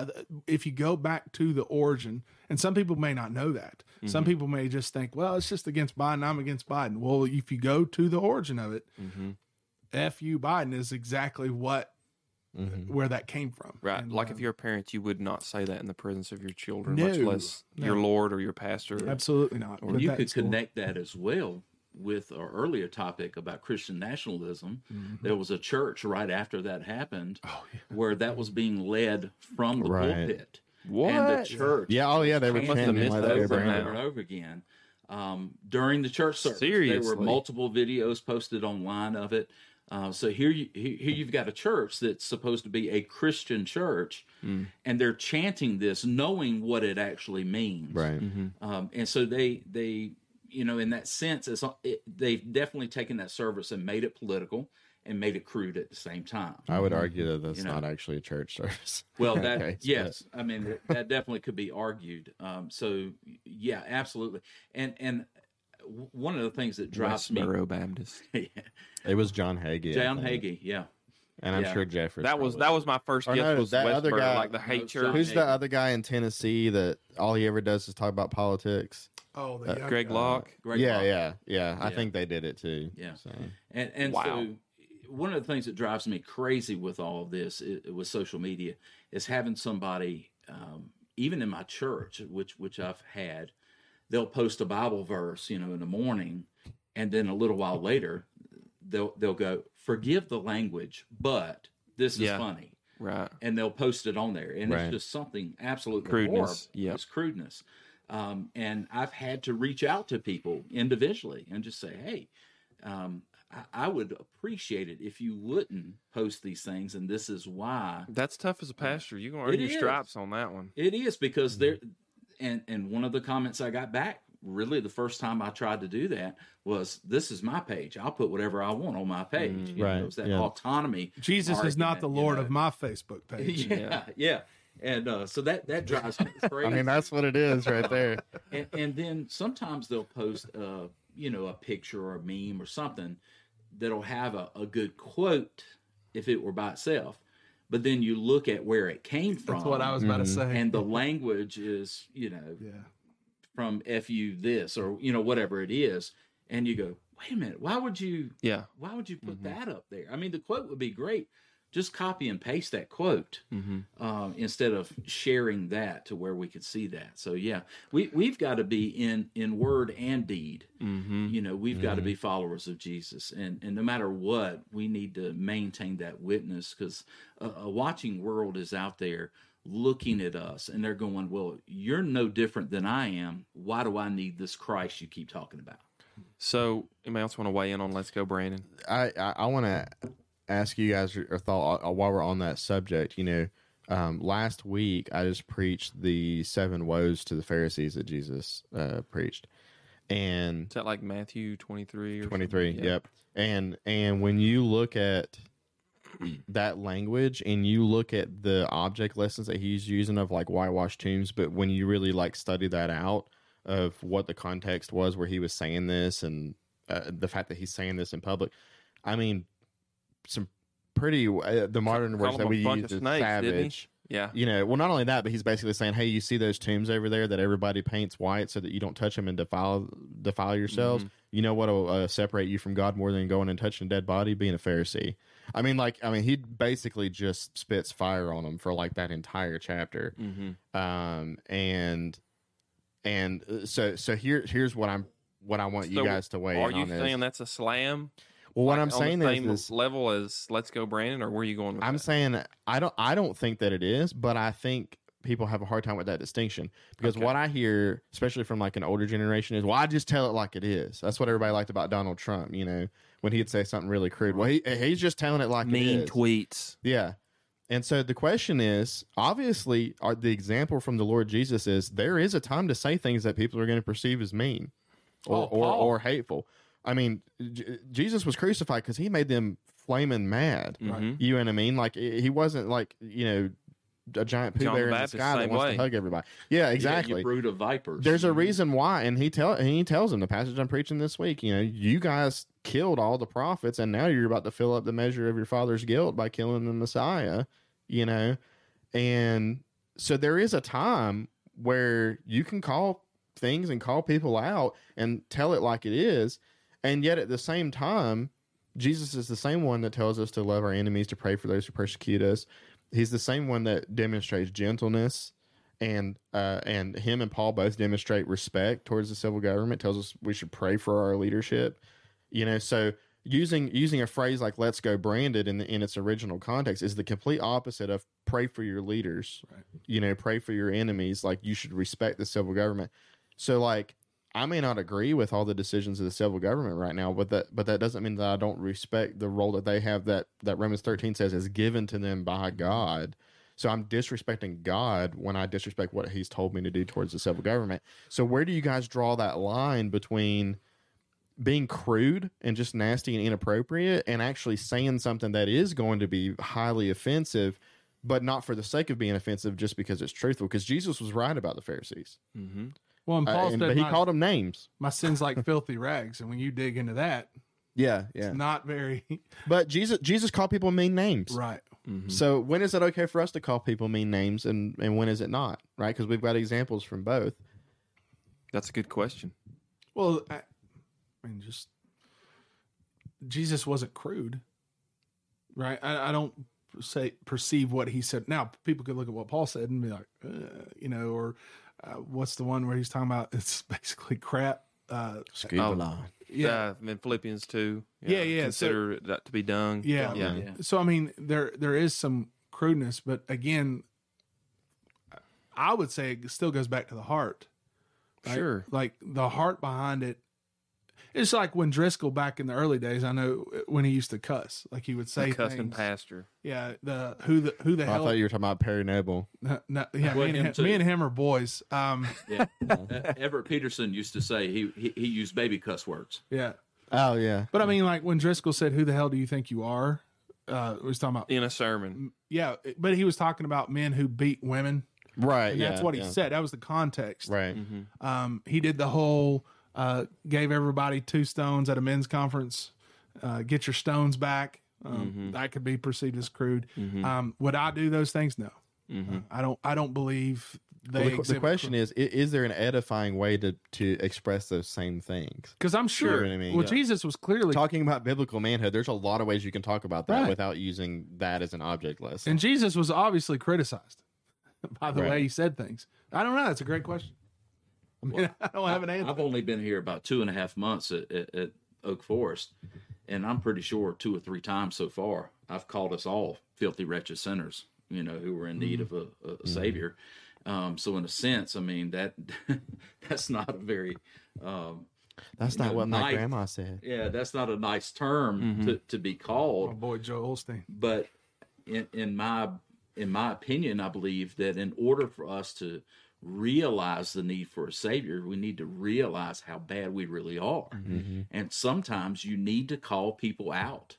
I, if you go back to the origin, and some people may not know that. Some people may just think, well, it's just against Biden. I'm against Biden. Well, if you go to the origin of it, Mm-hmm. "f you Biden" is exactly what where that came from. Right. And, like uh, if you're a parent, you would not say that in the presence of your children, No, much less your. Lord or your pastor. Absolutely not. Or you could school. connect that as well with our earlier topic about Christian nationalism. Mm-hmm. There was a church right after that happened Oh, where that was being led from the Right. pulpit. What? And the church Yeah, oh yeah, they were Must chanting like that that. over and over and over again. Um, during the church service, there were multiple videos posted online of it. Uh, so here, you, here here you've got a church that's supposed to be a Christian church, Mm. and they're chanting this, knowing what it actually means. Right. Um, and so they they you know in that sense it's it, they've definitely taken that service and made it political and made it crude at the same time. I would argue that that's You know. not actually a church *laughs* service. Well, in *laughs* that case, but- yes, I mean that, that definitely could be argued. Um, so yeah, absolutely. And and one of the things that drives me, Westboro Baptist. *laughs* It was John Hagee. John think. Hagee, yeah, and I'm Yeah. sure Jeffrey. That was that was my first Or guess. no, was that other guy- like the No, hate church. Who's Hagee. the other guy in Tennessee that all he ever does is talk about politics? Oh, the young Greg guy. Locke. Greg yeah, Locke. yeah, yeah, I Yeah. think they did it too. Yeah. So. And and Wow. so one of the things that drives me crazy with all of this i with social media is having somebody, um, even in my church, which which I've had, they'll post a Bible verse, you know, in the morning, and then a little while later, they'll they'll go, "Forgive the language, but this is Yeah. funny." Right. and they'll post it on there, and Right. it's just something absolutely Crudeness, horrible. yep. It's crudeness. Um, and I've had to reach out to people individually and just say, "Hey, um, I, I would appreciate it if you wouldn't post these things, and this is why." That's tough as a pastor. You're gonna earn It your is. stripes on that one. It is because there, and and one of the comments I got back, really the first time I tried to do that was, "This is my page. I'll put whatever I want on my page." You know, Right, it was that yeah. autonomy. Jesus is not the argument, you Lord know. of my Facebook *laughs* page. yeah, yeah. And uh, so that that drives me crazy. *laughs* I mean, that's what it is right there. *laughs* and, and then sometimes they'll post uh you know a picture or a meme or something that'll have a, a good quote if it were by itself but then you look at where it came from That's what I was about to say. and the *laughs* language is you know yeah. from fu this or you know whatever it is and you go wait a minute why would you Yeah. why would you put that up there i mean the quote would be great just copy and paste that quote Mm-hmm. um, instead of sharing that to where we could see that. So yeah, we we've got to be in in word and deed. Mm-hmm. You know, we've got to be followers of Jesus, and and no matter what, we need to maintain that witness because a, a watching world is out there looking at us, and they're going, "Well, you're no different than I am. Why do I need this Christ you keep talking about?" So, anybody else want to weigh in on Let's Go, Brandon? I I, I want to ask you guys your thought uh, while we're on that subject. You know, um, last week I just preached the seven woes to the Pharisees that Jesus uh, preached, and Is that like Matthew 23 or 23 something? Yep and and when you look at that language and you look at the object lessons that he's using of like whitewash tombs but when you really like study that out of what the context was where he was saying this and uh, the fact that he's saying this in public. I mean, some pretty uh, the modern words that we use is snakes, savage. Yeah. You know, well, not only that, but he's basically saying, "Hey, you see those tombs over there that everybody paints white so that you don't touch them and defile defile yourselves. You know what'll uh, separate you from God more than going and touching a dead body? Being a Pharisee. I mean, like, I mean, he basically just spits fire on them for like that entire chapter. Mm-hmm. Um, and and uh, so so here here's what I'm what I want you guys to weigh on. Are you this. saying that's a slam? Well, what Like, I'm on saying the is, same is level as Let's Go Brandon, or where are you going with I'm that? saying I don't I don't think that it is, but I think people have a hard time with that distinction because Okay. what I hear, especially from like an older generation, is well, I just tell it like it is. That's what everybody liked about Donald Trump. You know, when he'd say something really crude, well, he he's just telling it like mean it is. tweets. Yeah. And so the question is, obviously, our, the example from the Lord Jesus is there is a time to say things that people are going to perceive as mean or, Oh, or, or hateful. I mean, J- Jesus was crucified because he made them flaming mad. Mhm. You know what I mean? Like he he wasn't like you know a giant poo John bear the in the Baptist, sky that same wants way. to hug everybody. Yeah, Yeah, exactly. you brood of vipers. There's a reason why, and he tell and he tells them the passage I'm preaching this week. You know, you guys killed all the prophets, and now you're about to fill up the measure of your father's guilt by killing the Messiah. You know, and so there is a time where you can call things and call people out and tell it like it is, and yet at the same time, Jesus is the same one that tells us to love our enemies, to pray for those who persecute us. He's the same one that demonstrates gentleness and uh, and him and Paul both demonstrate respect towards the civil government. Tells us we should pray for our leadership. You know, so using using a phrase like "Let's go Brandon" in the, in its original context is the complete opposite of pray for your leaders. You know, pray for your enemies. Like you should respect the civil government. So like. I may not agree with all the decisions of the civil government right now, but that but that doesn't mean that I don't respect the role that they have that that Romans 13 says is given to them by God. So I'm disrespecting God when I disrespect what He's told me to do towards the civil government. So where do you guys draw that line between being crude and just nasty and inappropriate and actually saying something that is going to be highly offensive, but not for the sake of being offensive, just because it's truthful? Because Jesus was right about the Pharisees, Mm-hmm. Well, and Uh, and- said, but he my, called them names. my sins like *laughs* filthy rags, and when you dig into that, Yeah, yeah. it's not very *laughs* But Jesus, Jesus called people mean names. right. Mm-hmm. So when is it okay for us to call people mean names, and and when is it not? Right? Because we've got examples from both. That's a good question. Well, I, I mean, just Jesus wasn't crude, right? I, I don't say perceive what he said. Now, people could look at what Paul said and be like, uh, you know, or uh, what's the one where he's talking about? *laughs* It's basically crap. Uh, Oh. yeah, Yeah. In Philippians 2. Yeah, yeah, so- Consider that to be dung. Yeah. Yeah. Yeah. So I mean, there there is some crudeness, but again, I would say it still goes back to the heart. right? Sure. like the heart behind it. It's like when Driscoll back in the early days. I know when he used to cuss, like he would say Cussing things. pastor. Yeah, the who the who the hell I hell? thought you were talking about Perry Noble. no, no, yeah, me and him him, me and him are boys. Um, *laughs* Yeah. Uh, Everett Peterson used to say he, he he used baby cuss words. yeah, Oh yeah, but I mean, like when Driscoll said, "Who the hell do you think you are?" Uh, he was talking about In a sermon. yeah, but he was talking about men who beat women. right. and yeah, that's what he yeah. said. That was the context. Right. Mm-hmm. Um, he did the whole uh, gave everybody two stones at a men's conference. Uh, get your stones back. Um, Mm-hmm. That could be perceived as crude. Um, would I do those things? No, Mm-hmm. Uh, I don't. I don't believe they. Well, the, the question is, i- is there an edifying way to to express those same things? because I'm sure. You what I mean? Well, Yeah. Jesus was clearly, Talking about biblical manhood, there's a lot of ways you can talk about that Right. without using that as an object lesson. and Jesus was obviously criticized *laughs* by the Right. way he said things. I don't know. That's a great question. I mean, *laughs* I don't have an answer. I've only been here about two and a half months at, at, at Oak Forest, and I'm pretty sure two or three times so far I've called us all filthy, wretched sinners, you know, who were in need of a, a, savior. Um, so in a sense, I mean that *laughs* that's not a very um, That's not know, what my grandma said. yeah, that's not a nice term to, to be called. My boy Joel Osteen. but in, in my in my opinion, I believe that in order for us to realize the need for a savior, we need to realize how bad we really are. Mm-hmm. Mm-hmm. And sometimes you need to call people out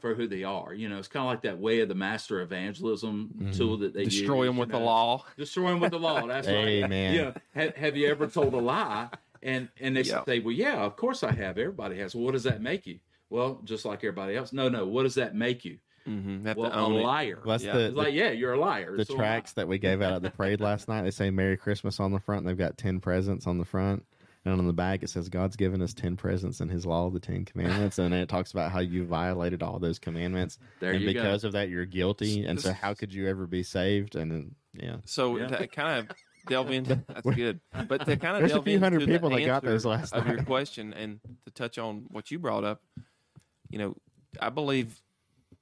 for who they are. You know, it's kind of like that way of the master evangelism mm-hmm. tool that they Destroy use, them you with the law. Destroy them with the law. That's right. Amen. Yeah. Have, have you ever told a lie and and they Yeah. say, well, yeah, of course I have. Everybody has. Well, what does that make you? Well, just like everybody else. No, no. What does that make you? Mm-hmm. Have Well, to a own it. liar. Well, that's Yeah. the, It's like, yeah, you're a liar. the So tracks that we gave out at the parade last night. They say "Merry Christmas" on the front. And they've got ten presents on the front, and on the back it says God's given us ten presents in His law, the Ten Commandments, and it talks about how you violated all those commandments, There and you go. because of that you're guilty. And so, how could you ever be saved? And then, yeah, So Yeah. to kind of delve into *laughs* that's good, but to kind of There's a few hundred into people the that got those last of your question and to touch on what you brought up, you know, I believe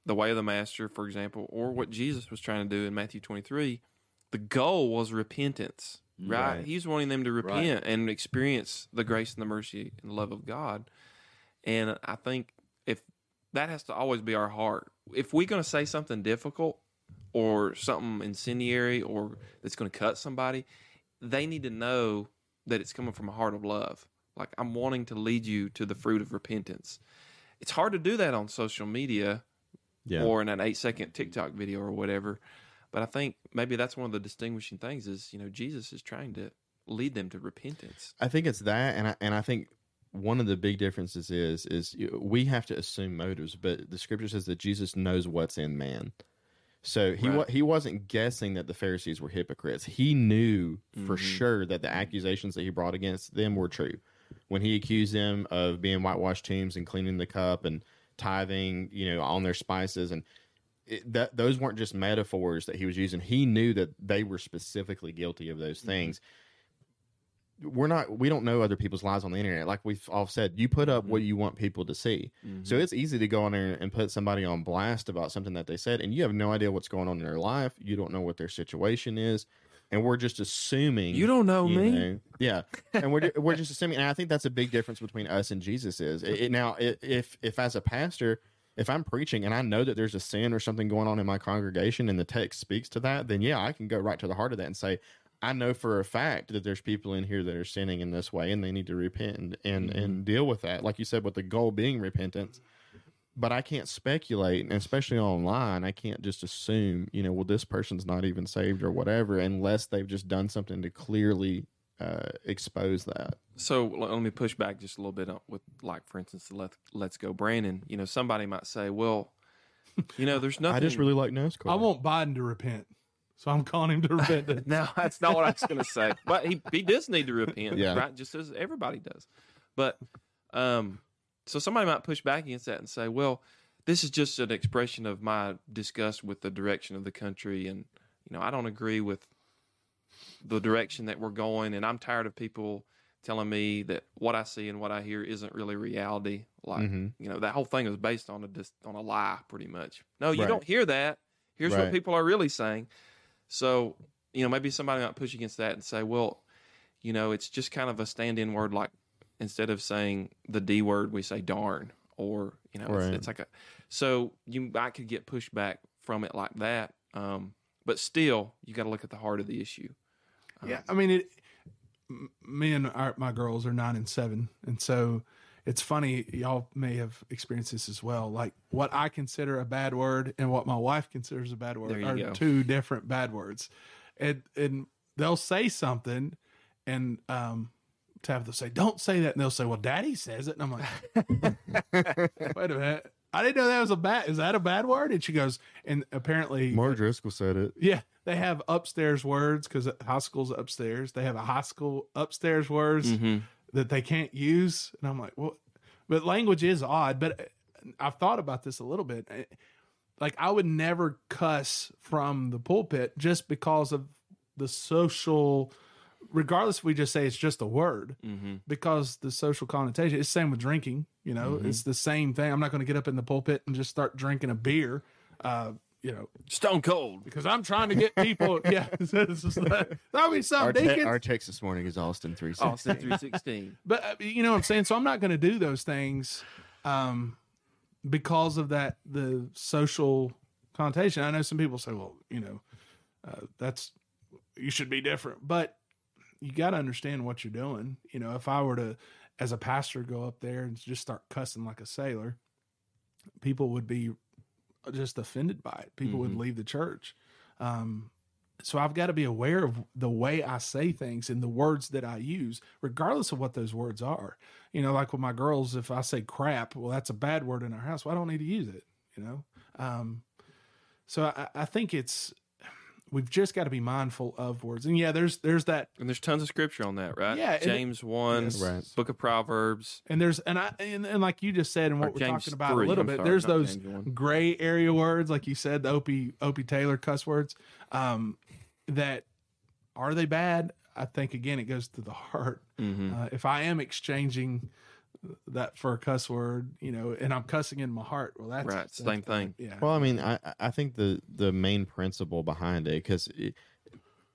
the way of the master, for example, or what Jesus was trying to do in Matthew 23, the goal was repentance, mm. right? Right. He's wanting them to repent and experience the grace and the mercy and the love of God. And I think if that has to always be our heart. If we're going to say something difficult or something incendiary or that's going to cut somebody, they need to know that it's coming from a heart of love. Like I'm wanting to lead you to the fruit of repentance. It's hard to do that on social media yeah. or in an eight second TikTok video or whatever. But I think maybe that's one of the distinguishing things is, you know, Jesus is trying to lead them to repentance. I think it's that, and I, and I think one of the big differences is is we have to assume motives, but the scripture says that Jesus knows what's in man. So he Right. he wasn't guessing that the Pharisees were hypocrites. He knew for Mhm. sure that the accusations that he brought against them were true. When he accused them of being whitewashed tombs and cleaning the cup and tithing, you know, on their spices. And it, that those weren't just metaphors that he was using. He knew that they were specifically guilty of those mm-hmm. things. We're not we don't know other people's lives on the internet. Like we've all said you put up what mm-hmm. you want people to see. So mm-hmm. it's easy to go on there and put somebody on blast about something that they said and you have no idea what's going on in their life. You don't know what their situation is and we're just assuming You don't know you me. know, yeah and we're, *laughs* we're just assuming and i think that's a big difference between us and jesus is it, it- now i if if as a pastor if i'm preaching and i know that there's a sin or something going on in my congregation and the text speaks to that then yeah i can go right to the heart of that and say I know for a fact that there's people in here that are sinning in this way and they need to repent and and, and mm-hmm. deal with that. Like you said, with the goal being repentance. But I can't speculate, and especially online, I can't just assume, you know, well, this person's not even saved or whatever, unless they've just done something to clearly uh, expose that. So let me push back just a little bit with, like, for instance, the Let, Let's Go Brandon. You know, somebody might say, well, you know, there's nothing. *laughs* I just really like NASCAR. I want Biden to repent, so I'm calling him to *laughs* repent. *laughs* No, that's not what I was going to say. But he he does need to repent, Yeah. right? Just as everybody does. But um, so somebody might push back against that and say, "Well, this is just an expression of my disgust with the direction of the country, and you know, I don't agree with the direction that we're going, and I'm tired of people." Telling me that what I see and what I hear isn't really reality. Like Mhm. you know, that whole thing was based on a dis- on a lie, pretty much. No, you Right. don't hear that. Here's what people are really saying. So, you know, maybe somebody might push against that and say, well, you know, it's just kind of a stand in word. Like instead of saying the D word, we say darn, or, you know, it's, Right. it's like a, so you I could get pushback from it like that. Um, but still, you got to look at the heart of the issue. Yeah, I mean it. Me and our, my girls are nine and seven, and so it's funny. Y'all may have experienced this as well. Like what I consider a bad word and what my wife considers a bad word are go. two different bad words, and and they'll say something, and um, Tabitha will say, "Don't say that," and they'll say, "Well, Daddy says it," and I'm like, *laughs* "Wait a minute." I didn't know that was a bad. Is that a bad word? And she goes, and apparently, Mark Driscoll said it. yeah, they have upstairs words because high school's upstairs. They have a high school upstairs words Mm-hmm. that they can't use, and I'm like, well, but language is odd. But uh, I've thought about this a little bit. Uh, Like I would never cuss from the pulpit just because of the social. Regardless, if we just say it's just a word, Mm-hmm. because the social connotation. It's same with drinking. You know, it's the same thing. I'm not going to get up in the pulpit and just start drinking a beer. Uh, you know, Stone cold. because I'm trying to get people. *laughs* yeah, *laughs* it's just like, that'll be Our, something. te- deacons. our text this morning is Austin three. Austin 316. *laughs* but uh, you know what I'm saying. So I'm not going to do those things, um, because of that the social connotation. I know some people say, well, you know, uh, that's you should be different, but you got to understand what you're doing. You know, if I were to, as a pastor, go up there and just start cussing like a sailor, people would be just offended by it. People would leave the church. Um, so I've got to be aware of the way I say things and the words that I use, regardless of what those words are. You know, like with my girls, if I say crap, well, that's a bad word in our house. Well, I don't need to use it. You know, um, so I, I think it's we've just got to be mindful of words. And yeah, there's there's that And there's tons of scripture on that, right? Yeah, and it- James one, Yes. Right. Book of Proverbs. and there's and I and, and like you just said and what Or we're James talking about 3, a little I'm bit, sorry, there's those gray area words, like you said, the Opie Opie Taylor cuss words. Um, that are they bad? I think again it goes to the heart. Mm-hmm. Uh, if I am exchanging that for a cuss word, you know, and I'm cussing in my heart, well, that's Right, that's same bad. thing. Yeah. Well, I mean, I I think the the main principle behind it because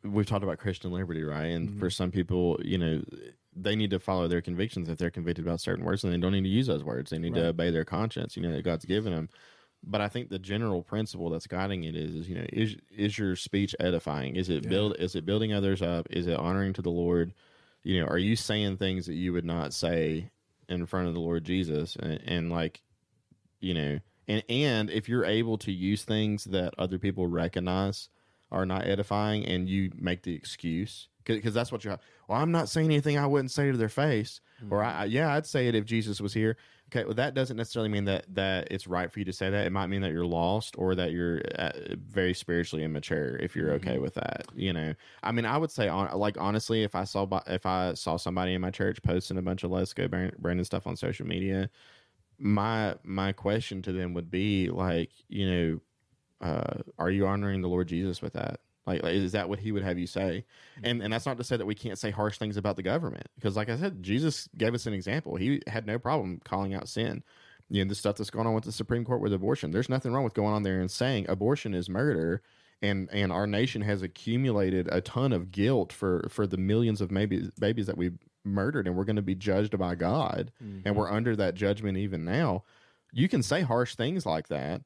we've talked about Christian liberty, right? And for mm-hmm. some people, you know, they need to follow their convictions if they're convicted about certain words, and they don't need to use those words. They need to obey their conscience, you know, that God's given them. But I think the general principle that's guiding it is, is you know, is is your speech edifying? Is it build? Is it building others up? Is it honoring to the Lord? You know, are you saying things that you would not say in front of the Lord Jesus? And, and like, you know, and and if you're able to use things that other people recognize are not edifying, and you make the excuse because that's what you're Well, I'm not saying anything I wouldn't say to their face, or mm-hmm. I, I- yeah, I'd say it if Jesus was here. Okay, well, that doesn't necessarily mean that that it's right for you to say that. It might mean that you're lost or that you're uh, very spiritually immature. If you're okay with that, you know, I mean, I would say, on like honestly, if I saw if I saw somebody in my church posting a bunch of Let's Go Brand- Brandon stuff on social media, my my question to them would be like, you know, uh, are you honoring the Lord Jesus with that? Like, like, is that what he would have you say? Mm-hmm. And and that's not to say that we can't say harsh things about the government, because like I said, Jesus gave us an example. He had no problem calling out sin. You know, the stuff that's going on with the Supreme Court with abortion. There's nothing wrong with going on there and saying abortion is murder. And, and our nation has accumulated a ton of guilt for, for the millions of babies babies that we murdered, and we're going to be judged by God, and mm-hmm. we're under that judgment even now. You can say harsh things like that,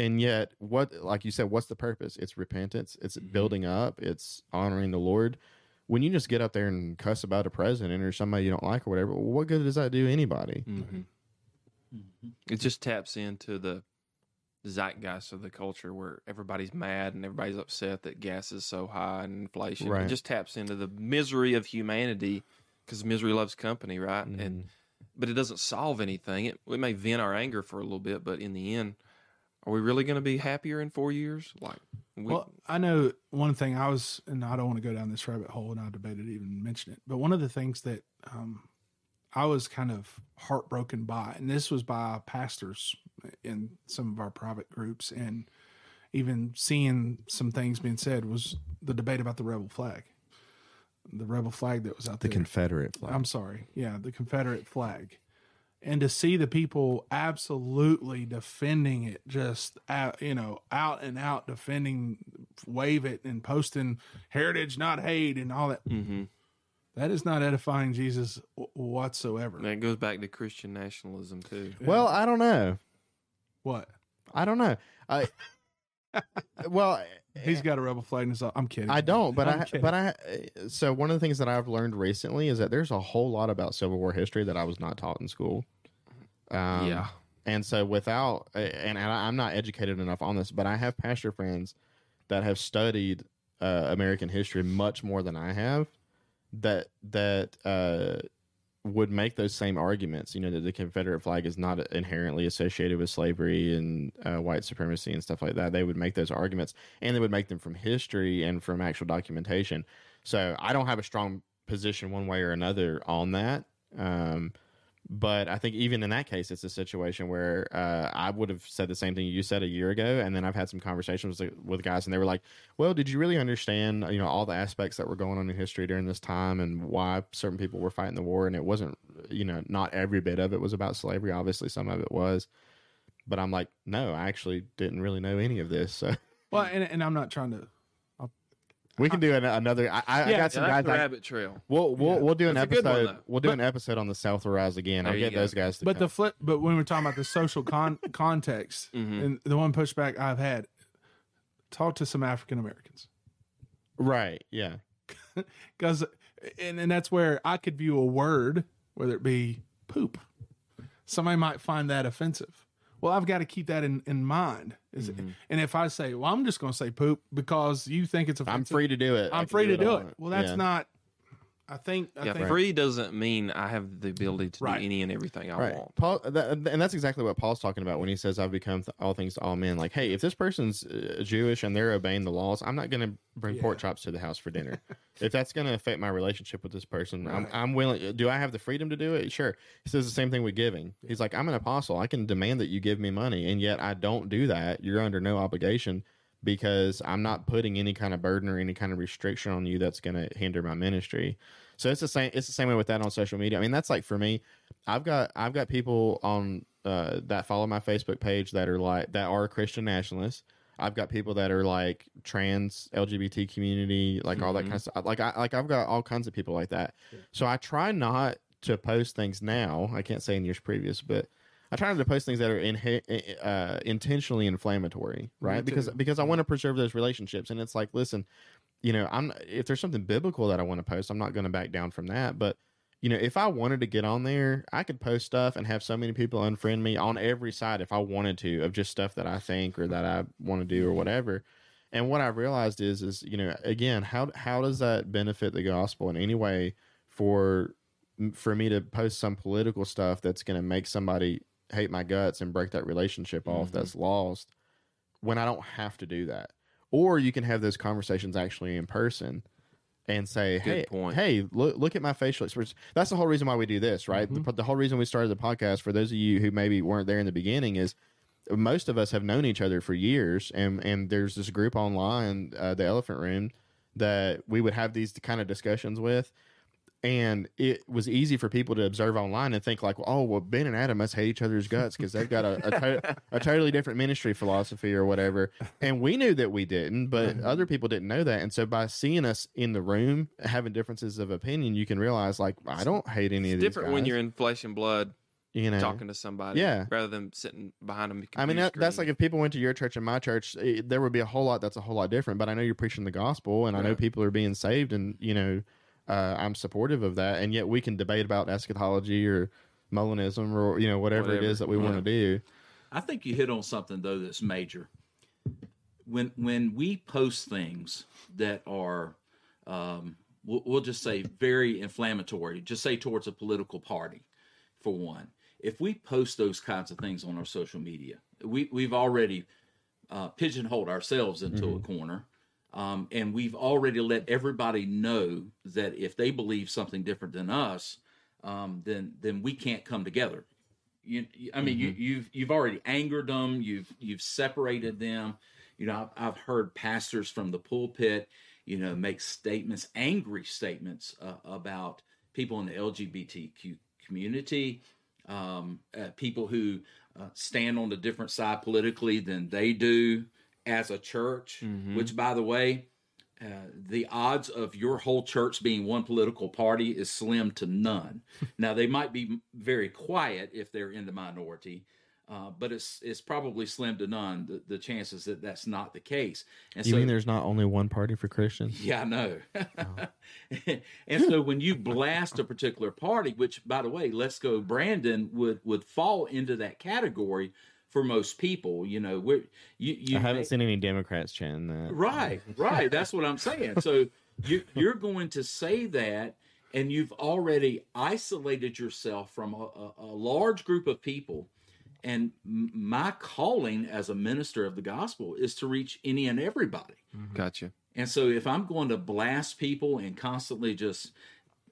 and yet what like you said what's the purpose it's repentance it's building up it's honoring the lord when you just get up there and cuss about a president or somebody you don't like or whatever what good does that do anybody Mm-hmm. It just taps into the zeitgeist of the culture where everybody's mad and everybody's upset that gas is so high and inflation. Right. It just taps into the misery of humanity because misery loves company, right? Mm-hmm. And but it doesn't solve anything. It, it may vent our anger for a little bit, but in the end, are we really going to be happier in four years? Like, we, Well, I know one thing I was, and I don't want to go down this rabbit hole, and I debated to even mention it, but one of the things that um, I was kind of heartbroken by, and this was by pastors in some of our private groups, and even seeing some things being said was the debate about the rebel flag, the rebel flag that was out the there. confederate flag I'm sorry. Yeah, the Confederate flag. And to see the people absolutely defending it, just out, you know, out and out defending, wave it and posting heritage, not hate, and all that. hmm That is not edifying Jesus w- whatsoever. that goes back to Christian nationalism too. well i don't know What? i don't know i *laughs* well He's got a rebel flag in his. I'm kidding. I don't, but I'm I, kidding. but I, so one of the things that I've learned recently is that there's a whole lot about Civil War history that I was not taught in school. Um, Yeah. and so without, and, and I'm not educated enough on this, but I have pastor friends that have studied uh, American history much more than I have. That that uh, would make those same arguments. You know that the Confederate flag is not inherently associated with slavery and uh, white supremacy and stuff like that. They would make those arguments, and they would make them from history and from actual documentation. So I don't have a strong position one way or another on that. Um, but I think even in that case, it's a situation where uh, I would have said the same thing you said a year ago, and then I've had some conversations with, guys, and they were like, "Well, did you really understand, you know, all the aspects that were going on in history during this time, and why certain people were fighting the war? And it wasn't, you know, not every bit of it was about slavery. Obviously, some of it was, but I'm like, no, I actually didn't really know any of this. *laughs* So well, and, and I'm not trying to. We can do an, another. I, I, I Yeah, got some Yeah, that's guys. the I, rabbit trail. we'll we'll we'll do an That's a good one, episode. we'll do an episode on the South will rise again. I'll get go. those guys to. But come. the flip, but when we're talking about the social con- *laughs* context, Mhm. and the one pushback I've had, talk to some African Americans. right, yeah. *laughs* because and, and that's where i could view a word whether it be poop somebody might find that offensive Well, I've got to keep that in, in mind. Is it, mm-hmm. and if I say, well, I'm just going to say poop because you think it's offensive, I'm free to do it. I'm free to what I do it. Well, that's Yeah. not. I think. I Yeah, think free doesn't mean I have the ability to Right. do any and everything I Right. want. Paul, that, and that's exactly what Paul's talking about when he says, "I've become th- all things to all men." Like, hey, if this person's uh, Jewish and they're obeying the laws, I'm not going to bring pork chops to the house for dinner. *laughs* if that's going to affect my relationship with this person, I'm, I'm willing. Do I have the freedom to do it? Sure. He says the same thing with giving. He's like, I'm an apostle. I can demand that you give me money, and yet I don't do that. You're under no obligation because I'm not putting any kind of burden or any kind of restriction on you that's going to hinder my ministry. So it's the same. It's the same way with that on social media. I mean, that's like for me. I've got I've got people on uh, that follow my Facebook page that are like that are Christian nationalists. I've got people that are like trans LGBT community, like all that kind of stuff. Like I like I've got all kinds of people like that. So I try not to post things now. I can't say in years previous, but I try not to post things that are in, uh, intentionally inflammatory, right? Because because I want to preserve those relationships. And it's like, listen, you know, I'm if there's something biblical that I want to post, I'm not going to back down from that. But you know, if I wanted to get on there, I could post stuff and have so many people unfriend me on every side if I wanted to of just stuff that I think or that I want to do or whatever. And what I realized is, is you know, again, how how does that benefit the gospel in any way for for me to post some political stuff that's going to make somebody hate my guts and break that relationship off that's lost when I don't have to do that? Or you can have those conversations actually in person and say, "Hey, point. hey, look look at my facial expression." That's the whole reason why we do this, right? The, the whole reason we started the podcast for those of you who maybe weren't there in the beginning is most of us have known each other for years, and and there's this group online, uh, the Elephant Room, that we would have these kind of discussions with. And it was easy for people to observe online and think like, oh, well, Ben and Adam must hate each other's guts because they've got a, a, to- a totally different ministry philosophy or whatever. And we knew that we didn't, but other people didn't know that. And so by seeing us in the room having differences of opinion, you can realize like, I don't hate any It's of these different when you're in flesh and blood you know, talking to somebody, Yeah. rather than sitting behind them. I mean, that, that's like if people went to your church and my church, eh, there would be a whole lot that's a whole lot different. But I know you're preaching the gospel, and I know people are being saved, and you know, uh, I'm supportive of that. And yet we can debate about eschatology or Molinism or you know whatever, it Whatever. is that we want to do. I think you hit on something though that's major. When when we post things that are, um, we'll, we'll just say very inflammatory, just say towards a political party, for one. If we post those kinds of things on our social media, we we've already uh, pigeonholed ourselves into a corner. Um, and we've already let everybody know that if they believe something different than us, um, then then we can't come together. You, I mean, you, you've you've already angered them. You've you've separated them. You know, I've, I've heard pastors from the pulpit, you know, make statements, angry statements uh, about people in the LGBTQ community, um, uh, people who uh, stand on a different side politically than they do as a church. Which, by the way, uh, the odds of your whole church being one political party is slim to none. *laughs* now they might be very quiet if they're in the minority, uh, but it's it's probably slim to none the, the chances that that's not the case. And You so, mean there's not only one party for Christians? yeah, I know. *laughs* and so when you blast a particular party, which by the way, Let's Go Brandon would would fall into that category for most people. You know, we're you you I haven't may- seen any Democrats chanting that. Right, right. That's what I'm saying. So you, you're going to say that, and you've already isolated yourself from a, a, a large group of people. And my calling as a minister of the gospel is to reach any and everybody. Mm-hmm. gotcha. And so if I'm going to blast people and constantly just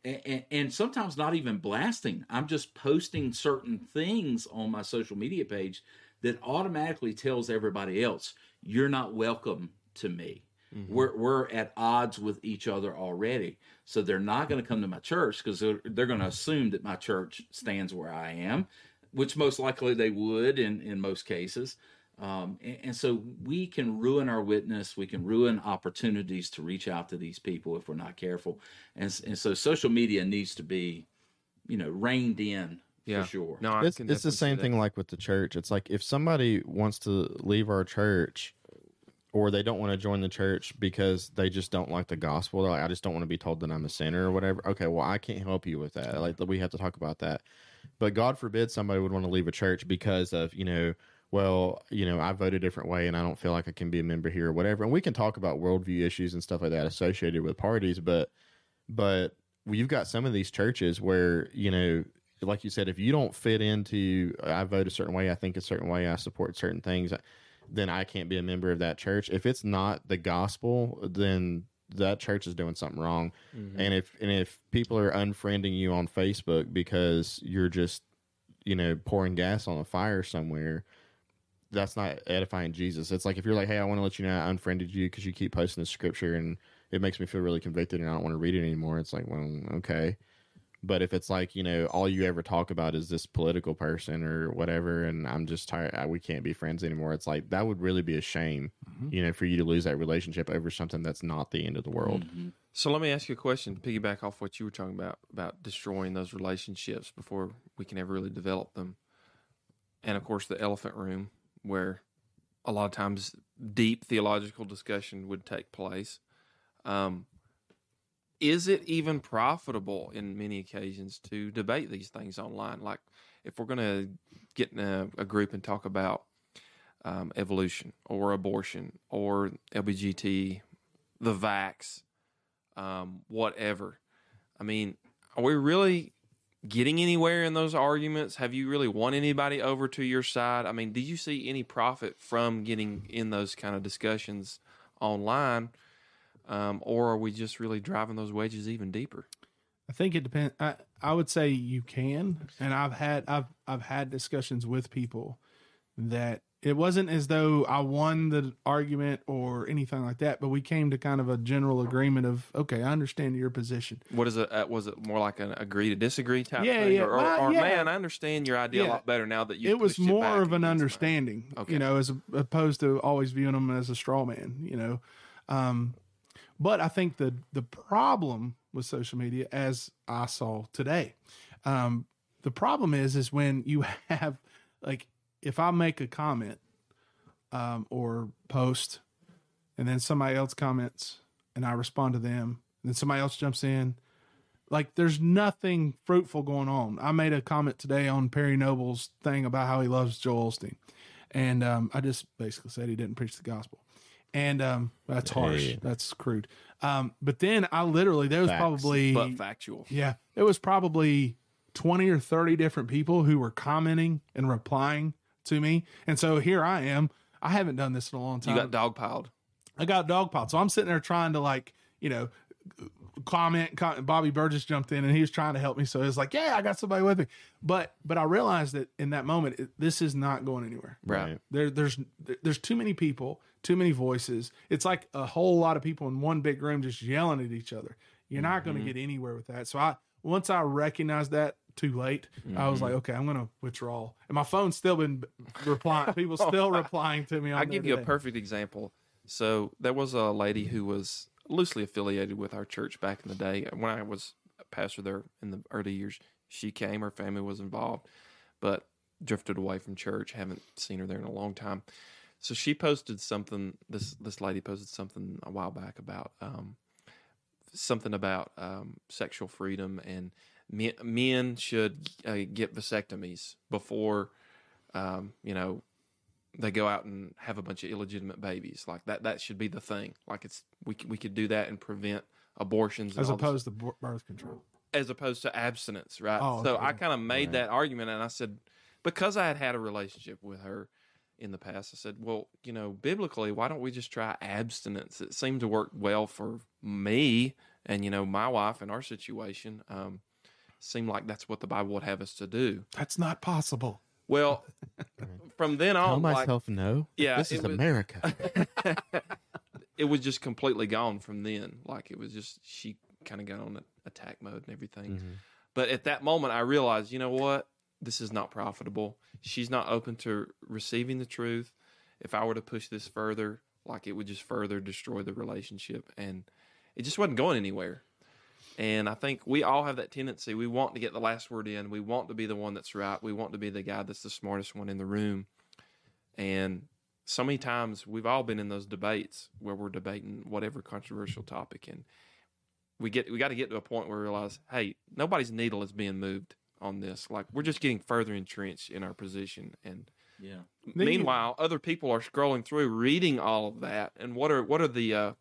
and, and sometimes not even blasting, I'm just posting certain things on my social media page that automatically tells everybody else you're not welcome to me. We're we're at odds with each other already, so they're not going to come to my church because they're, they're going to assume that my church stands where I am, which most likely they would in in most cases. Um, and, and so we can ruin our witness. We can ruin opportunities to reach out to these people if we're not careful. And, and so social media needs to be, you know, reined in Yeah, for sure. No, I It's, can it's the same thing like with the church. It's like if somebody wants to leave our church or they don't want to join the church because they just don't like the gospel, they're like, I just don't want to be told that I'm a sinner or whatever. Okay, well, I can't help you with that. Like, we have to talk about that. But God forbid somebody would want to leave a church because of, you know, well, you know, I vote a different way and I don't feel like I can be a member here or whatever. And we can talk about worldview issues and stuff like that associated with parties, but but you've got some of these churches where, you know, like you said, if you don't fit into uh, I vote a certain way, I think a certain way, I support certain things, uh, then I can't be a member of that church. If it's not the gospel, then that church is doing something wrong. Mm-hmm. And if and if people are unfriending you on Facebook because you're just you know pouring gas on a fire somewhere, that's not edifying Jesus. It's like if you're like, hey, I want to let you know I unfriended you because you keep posting this scripture and it makes me feel really convicted and I don't want to read it anymore. It's like, well, okay. But if it's like, you know, all you ever talk about is this political person or whatever, and I'm just tired, I, we can't be friends anymore, it's like that would really be a shame, you know, for you to lose that relationship over something that's not the end of the world. So let me ask you a question to piggyback off what you were talking about about destroying those relationships before we can ever really develop them. And of course, the elephant room, where a lot of times deep theological discussion would take place. Um, is it even profitable in many occasions to debate these things online? Like, if we're going to get in a, a group and talk about um, evolution or abortion or LBGT, the vax, um, whatever. I mean, are we really getting anywhere in those arguments? Have you really won anybody over to your side? I mean, do you see any profit from getting in those kind of discussions online? Um, or are we just really driving those wedges even deeper? I think it depends. I, I would say you can, and I've had I've I've had discussions with people that it wasn't as though I won the argument or anything like that, but we came to kind of a general agreement of okay, I understand your position. What is it? Uh, was it more like an agree to disagree type Yeah, thing? yeah. Or, or, Well, or, yeah. man, I understand your idea a lot better now that you. it was more of an understanding, Okay. you know, as opposed to always viewing them as a straw man, you know. Um, but I think the the problem with social media, as I saw today, um, the problem is is when you *laughs* have like if I make a comment um, or post, and then somebody else comments, and I respond to them, and then somebody else jumps in. Like there's nothing fruitful going on. I made a comment today on Perry Noble's thing about how he loves Joel Osteen, and um, I just basically said he didn't preach the gospel, and um, that's harsh. Hey. That's crude. Um, but then I literally there was Facts. probably but factual. yeah, it was probably 20 or 30 different people who were commenting and replying to me. And so here I am. I haven't done this in a long time. You time. got dogpiled. I got dogpiled. So I'm sitting there trying to like, you know, comment, comment. Bobby Burgess jumped in and he was trying to help me. So it's like, yeah, I got somebody with me. But but I realized that in that moment, it, this is not going anywhere. Right. There, there's there's too many people, too many voices. It's like a whole lot of people in one big room just yelling at each other. You're not going to mm-hmm. get anywhere with that. So I once I recognized that too late, I was like, mm-hmm. okay, I'm going to withdraw. And my phone's still been replying. People *laughs* still replying to me. I'll give you a perfect example. So there was a lady who was loosely affiliated with our church back in the day when I was a pastor there in the early years. She came, her family was involved, but drifted away from church. Haven't seen her there in a long time. So she posted something. This this lady posted something a while back about um, something about um, sexual freedom and men, men should uh, get vasectomies before um, you know they go out and have a bunch of illegitimate babies. Like that that should be the thing. Like it's we we could do that and prevent abortions and as all this- opposed to birth control. as opposed to abstinence, right? Oh, so okay. I kind of made that argument, and I said because I had had a relationship with her in the past, I said, well, you know, biblically, why don't we just try abstinence? It seemed to work well for me and you know my wife in our situation. Um, seemed like that's what the Bible would have us to do. That's not possible. Well, *laughs* from then Tell on, like, myself no. Yeah, this is was- America. *laughs* it was just completely gone from then. Like it was just she kind of got on attack mode and everything. But at that moment, I realized, you know what? This is not profitable. She's not open to receiving the truth. If I were to push this further, like it would just further destroy the relationship, and it just wasn't going anywhere. And I think we all have that tendency. We want to get the last word in. We want to be the one that's right. We want to be the guy that's the smartest one in the room. And so many times we've all been in those debates where we're debating whatever controversial topic and we get we got to get to a point where we realize hey nobody's needle is being moved on this like we're just getting further entrenched in our position and Yeah. Then you- Meanwhile, other people are scrolling through, reading all of that, and what are what are the uh,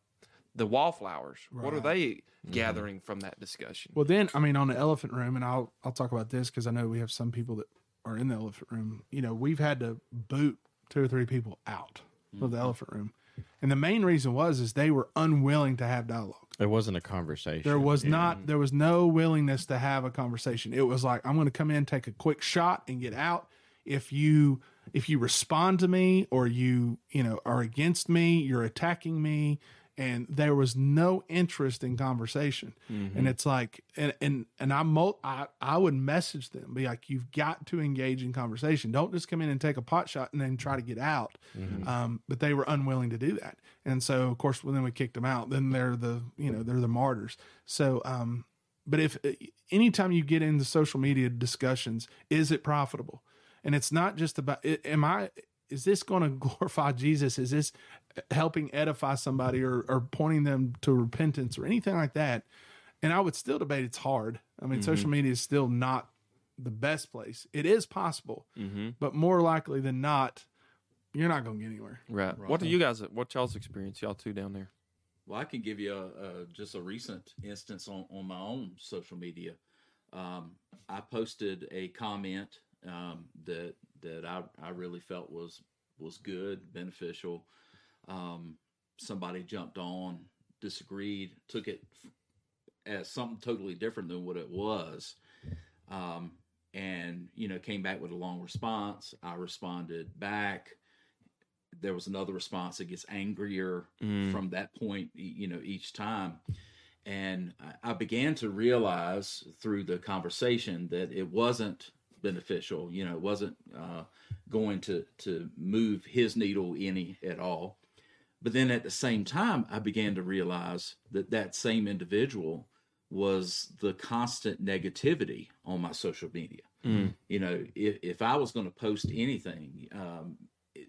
the wallflowers? What are they gathering from that discussion? Well, then I mean, on the elephant room, and I'll I'll talk about this because I know we have some people that are in the elephant room. You know, we've had to boot two or three people out of the elephant room, and the main reason was is they were unwilling to have dialogue. It wasn't a conversation. There was not there was no willingness to have a conversation. It was like I'm going to come in, take a quick shot, and get out. If you if you respond to me or you you know are against me, you're attacking me, and there was no interest in conversation. And it's like and and and I mul- I I would message them, be like, you've got to engage in conversation. Don't just come in and take a pot shot and then try to get out. Um, but they were unwilling to do that, and so of course, when then we kicked them out, then they're the you know they're the martyrs. So, um, but if anytime you get into social media discussions, is it profitable? And it's not just about am I is this going *laughs* to glorify Jesus? Is this helping edify somebody or, or pointing them to repentance or anything like that? And I would still debate it's hard. I mean, social media is still not the best place. It is possible, Mm-hmm. but more likely than not, you're not going to get anywhere. Right. What do you guys? What y'all's experience? Y'all two down there. Well, I can give you a, a just a recent instance on, on my own social media. Um, I posted a comment um, that that I, I really felt was was good, beneficial. Um, somebody jumped on, disagreed, took it as something totally different than what it was, um, and you know came back with a long response. I responded back. There was another response that gets angrier Mm. from that point, you know, each time. And I- I began to realize through the conversation that it wasn't beneficial. You know, it wasn't uh, going to to move his needle any at all. But then at the same time, I began to realize that that same individual was the constant negativity on my social media. You know, if, if I was going to post anything, um,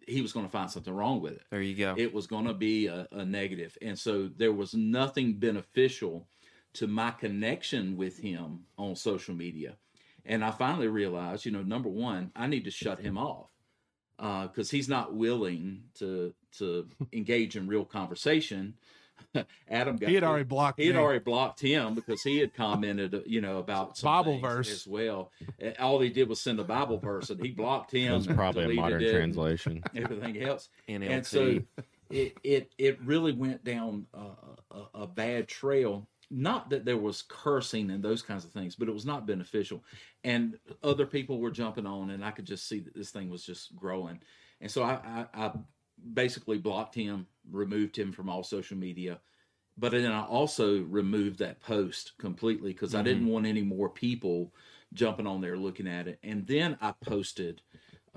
he was going to find something wrong with it. There you go. it was going to be a, a negative. And so there was nothing beneficial to my connection with him on social media. And i finally realized you know number one i need to shut him off because he's not willing to to *laughs* engage in real conversation *laughs* adam got He had already blocked he had me. already blocked him because he had commented you know about some Bible verse. as well Uh, all he did was send a bible verse and he blocked him It was probably a deleted modern it, translation. *laughs* everything else NLT. and so it it it really went down a, a, a bad trail. Not that there was cursing and those kinds of things, but it was not beneficial. And other people were jumping on, and I could just see that this thing was just growing. And so I, I, I basically blocked him, removed him from all social media. But then I also removed that post completely because I didn't want any more people jumping on there looking at it. And then I posted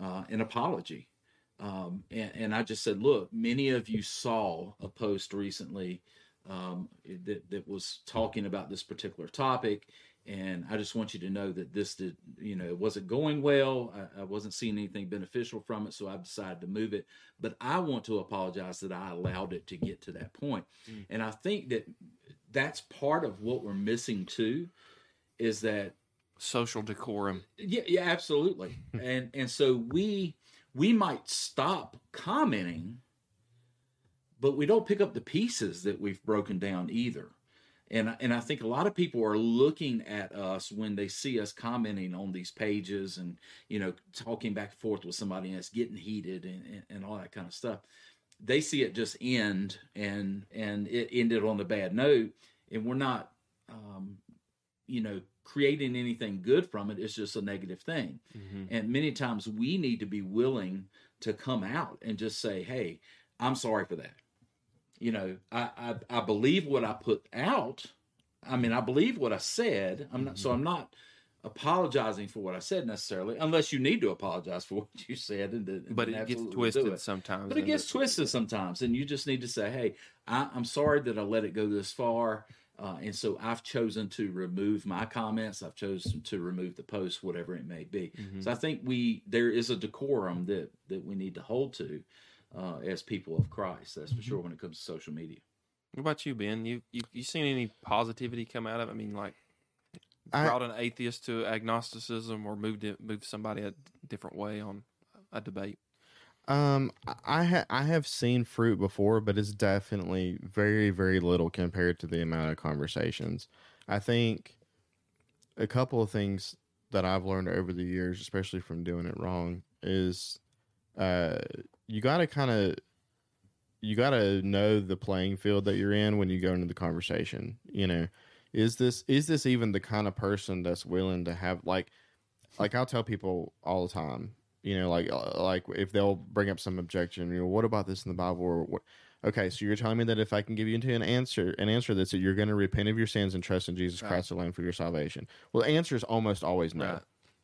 uh, an apology um, and, and I just said, look, many of you saw a post recently um, that, that was talking about this particular topic. And I just want you to know that this did, you know, it wasn't going well. I, I wasn't seeing anything beneficial from it. So I decided to move it. But I want to apologize that I allowed it to get to that point. And I think that that's part of what we're missing too is that Social decorum. yeah, yeah, absolutely. *laughs* and and so we we might stop commenting, but we don't pick up the pieces that we've broken down either. And and I think a lot of people are looking at us when they see us commenting on these pages and you know talking back and forth with somebody and it's getting heated and, and, and all that kind of stuff. They see it just end and and it ended on a bad note, and we're not um, you know creating anything good from it it's just a negative thing and many times we need to be willing to come out and just say hey i'm sorry for that you know i i, I believe what i put out i mean i believe what i said i'm not so i'm not apologizing for what i said necessarily unless you need to apologize for *laughs* what you said and, and But it gets twisted it. sometimes. But it gets twisted sometimes, and you just need to say, "Hey, I, I'm sorry that I let it go this far." Uh, and so I've chosen to remove my comments. I've chosen to remove the post, whatever it may be. Mm-hmm. So I think we there is a decorum that that we need to hold to uh, as people of Christ. That's Mm-hmm. for sure when it comes to social media. What about you, Ben? You you you seen any positivity come out of? it? I mean, like I- brought an atheist to agnosticism or moved it, moved somebody a different way on a debate? Um, I ha- I have seen fruit before, but it's definitely very very little compared to the amount of conversations. I think a couple of things that I've learned over the years, especially from doing it wrong, is uh, you got to kind of you got to know the playing field that you're in when you go into the conversation. You know, is this is this even the kind of person that's willing to have like like I'll tell people all the time, you know, like uh, like if they'll bring up some objection, you know, what about this in the Bible or what? Okay, so you're telling me that if I can give you into an answer, an answer that's that you're going to repent of your sins and trust in Jesus Christ alone for your salvation. Well, the answer is almost always no. Right.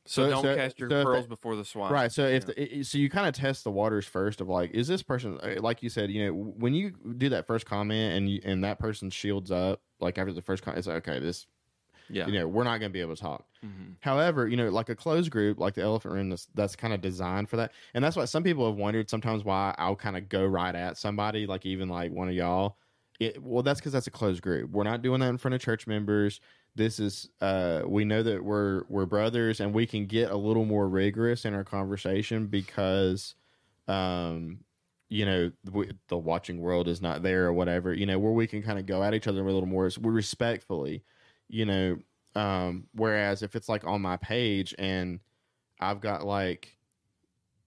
So, So- don't so- cast your so pearls the- before the swine. Right. So if the, so, you kind of test the waters first of like, is this person uh, like you said? You know, when you do that first comment and you, and that person shields up, like after the first comment, it's like, okay, this yeah, you know, we're not going to be able to talk. Mhm. However, you know, like a closed group, like the elephant room, that's, that's kind of designed for that. And that's why some people have wondered sometimes why I'll kind of go right at somebody, like even like one of y'all. It, well, that's because that's a closed group. We're not doing that in front of church members. This is, uh, we know that we're we're brothers, and we can get a little more rigorous in our conversation because, um, you know, we, the watching world is not there or whatever. You know, where we can kind of go at each other a little more respectfully you know um whereas if it's like on my page and i've got like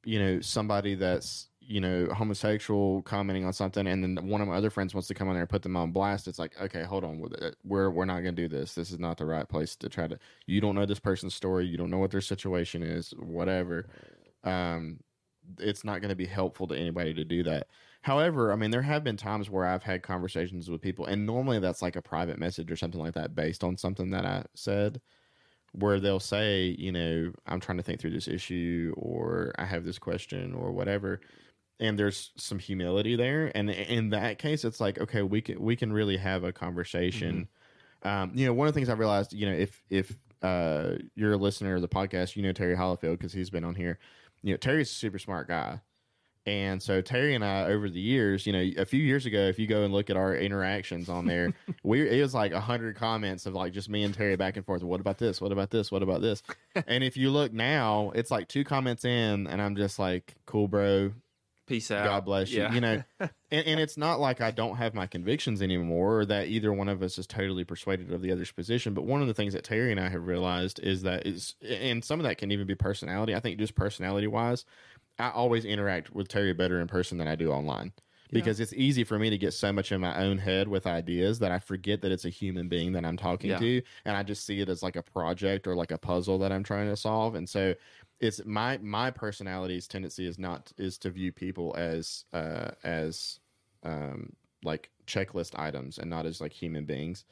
you know somebody that's you know homosexual commenting on something and then one of my other friends wants to come on there and put them on blast it's like okay hold on we're we're not going to do this. This is not the right place to try to you don't know this person's story you don't know what their situation is whatever. Um it's not going to be helpful to anybody to do that. However, I mean, there have been times where I've had conversations with people, and normally that's like a private message or something like that based on something that I said, where they'll say, you know, I'm trying to think through this issue, or I have this question, or whatever. And there's some humility there, and in that case, it's like, okay, we can we can really have a conversation. Um, you know, one of the things I realized, you know, if if uh, you're a listener of the podcast, you know Terry Hollifield because he's been on here. You know, Terry's a super smart guy. And so Terry and I, over the years, you know, a few years ago, if you go and look at our interactions on there, *laughs* we it was like a hundred comments of like just me and Terry back and forth. What about this? What about this? What about this? *laughs* and if you look now, it's like two comments in, and I'm just like, "Cool, bro. Peace out. God bless you." Yeah. You know, *laughs* and, and it's not like I don't have my convictions anymore, or that either one of us is totally persuaded of the other's position. But one of the things that Terry and I have realized is that is, and some of that can even be personality. I think just personality wise, I always interact with Terry better in person than I do online. Because it's easy for me to get so much in my own head with ideas that I forget that it's a human being that I'm talking Yeah. to, and I just see it as like a project or like a puzzle that I'm trying to solve. And so, it's my my personality's tendency is not is to view people as uh as um like checklist items and not as like human beings.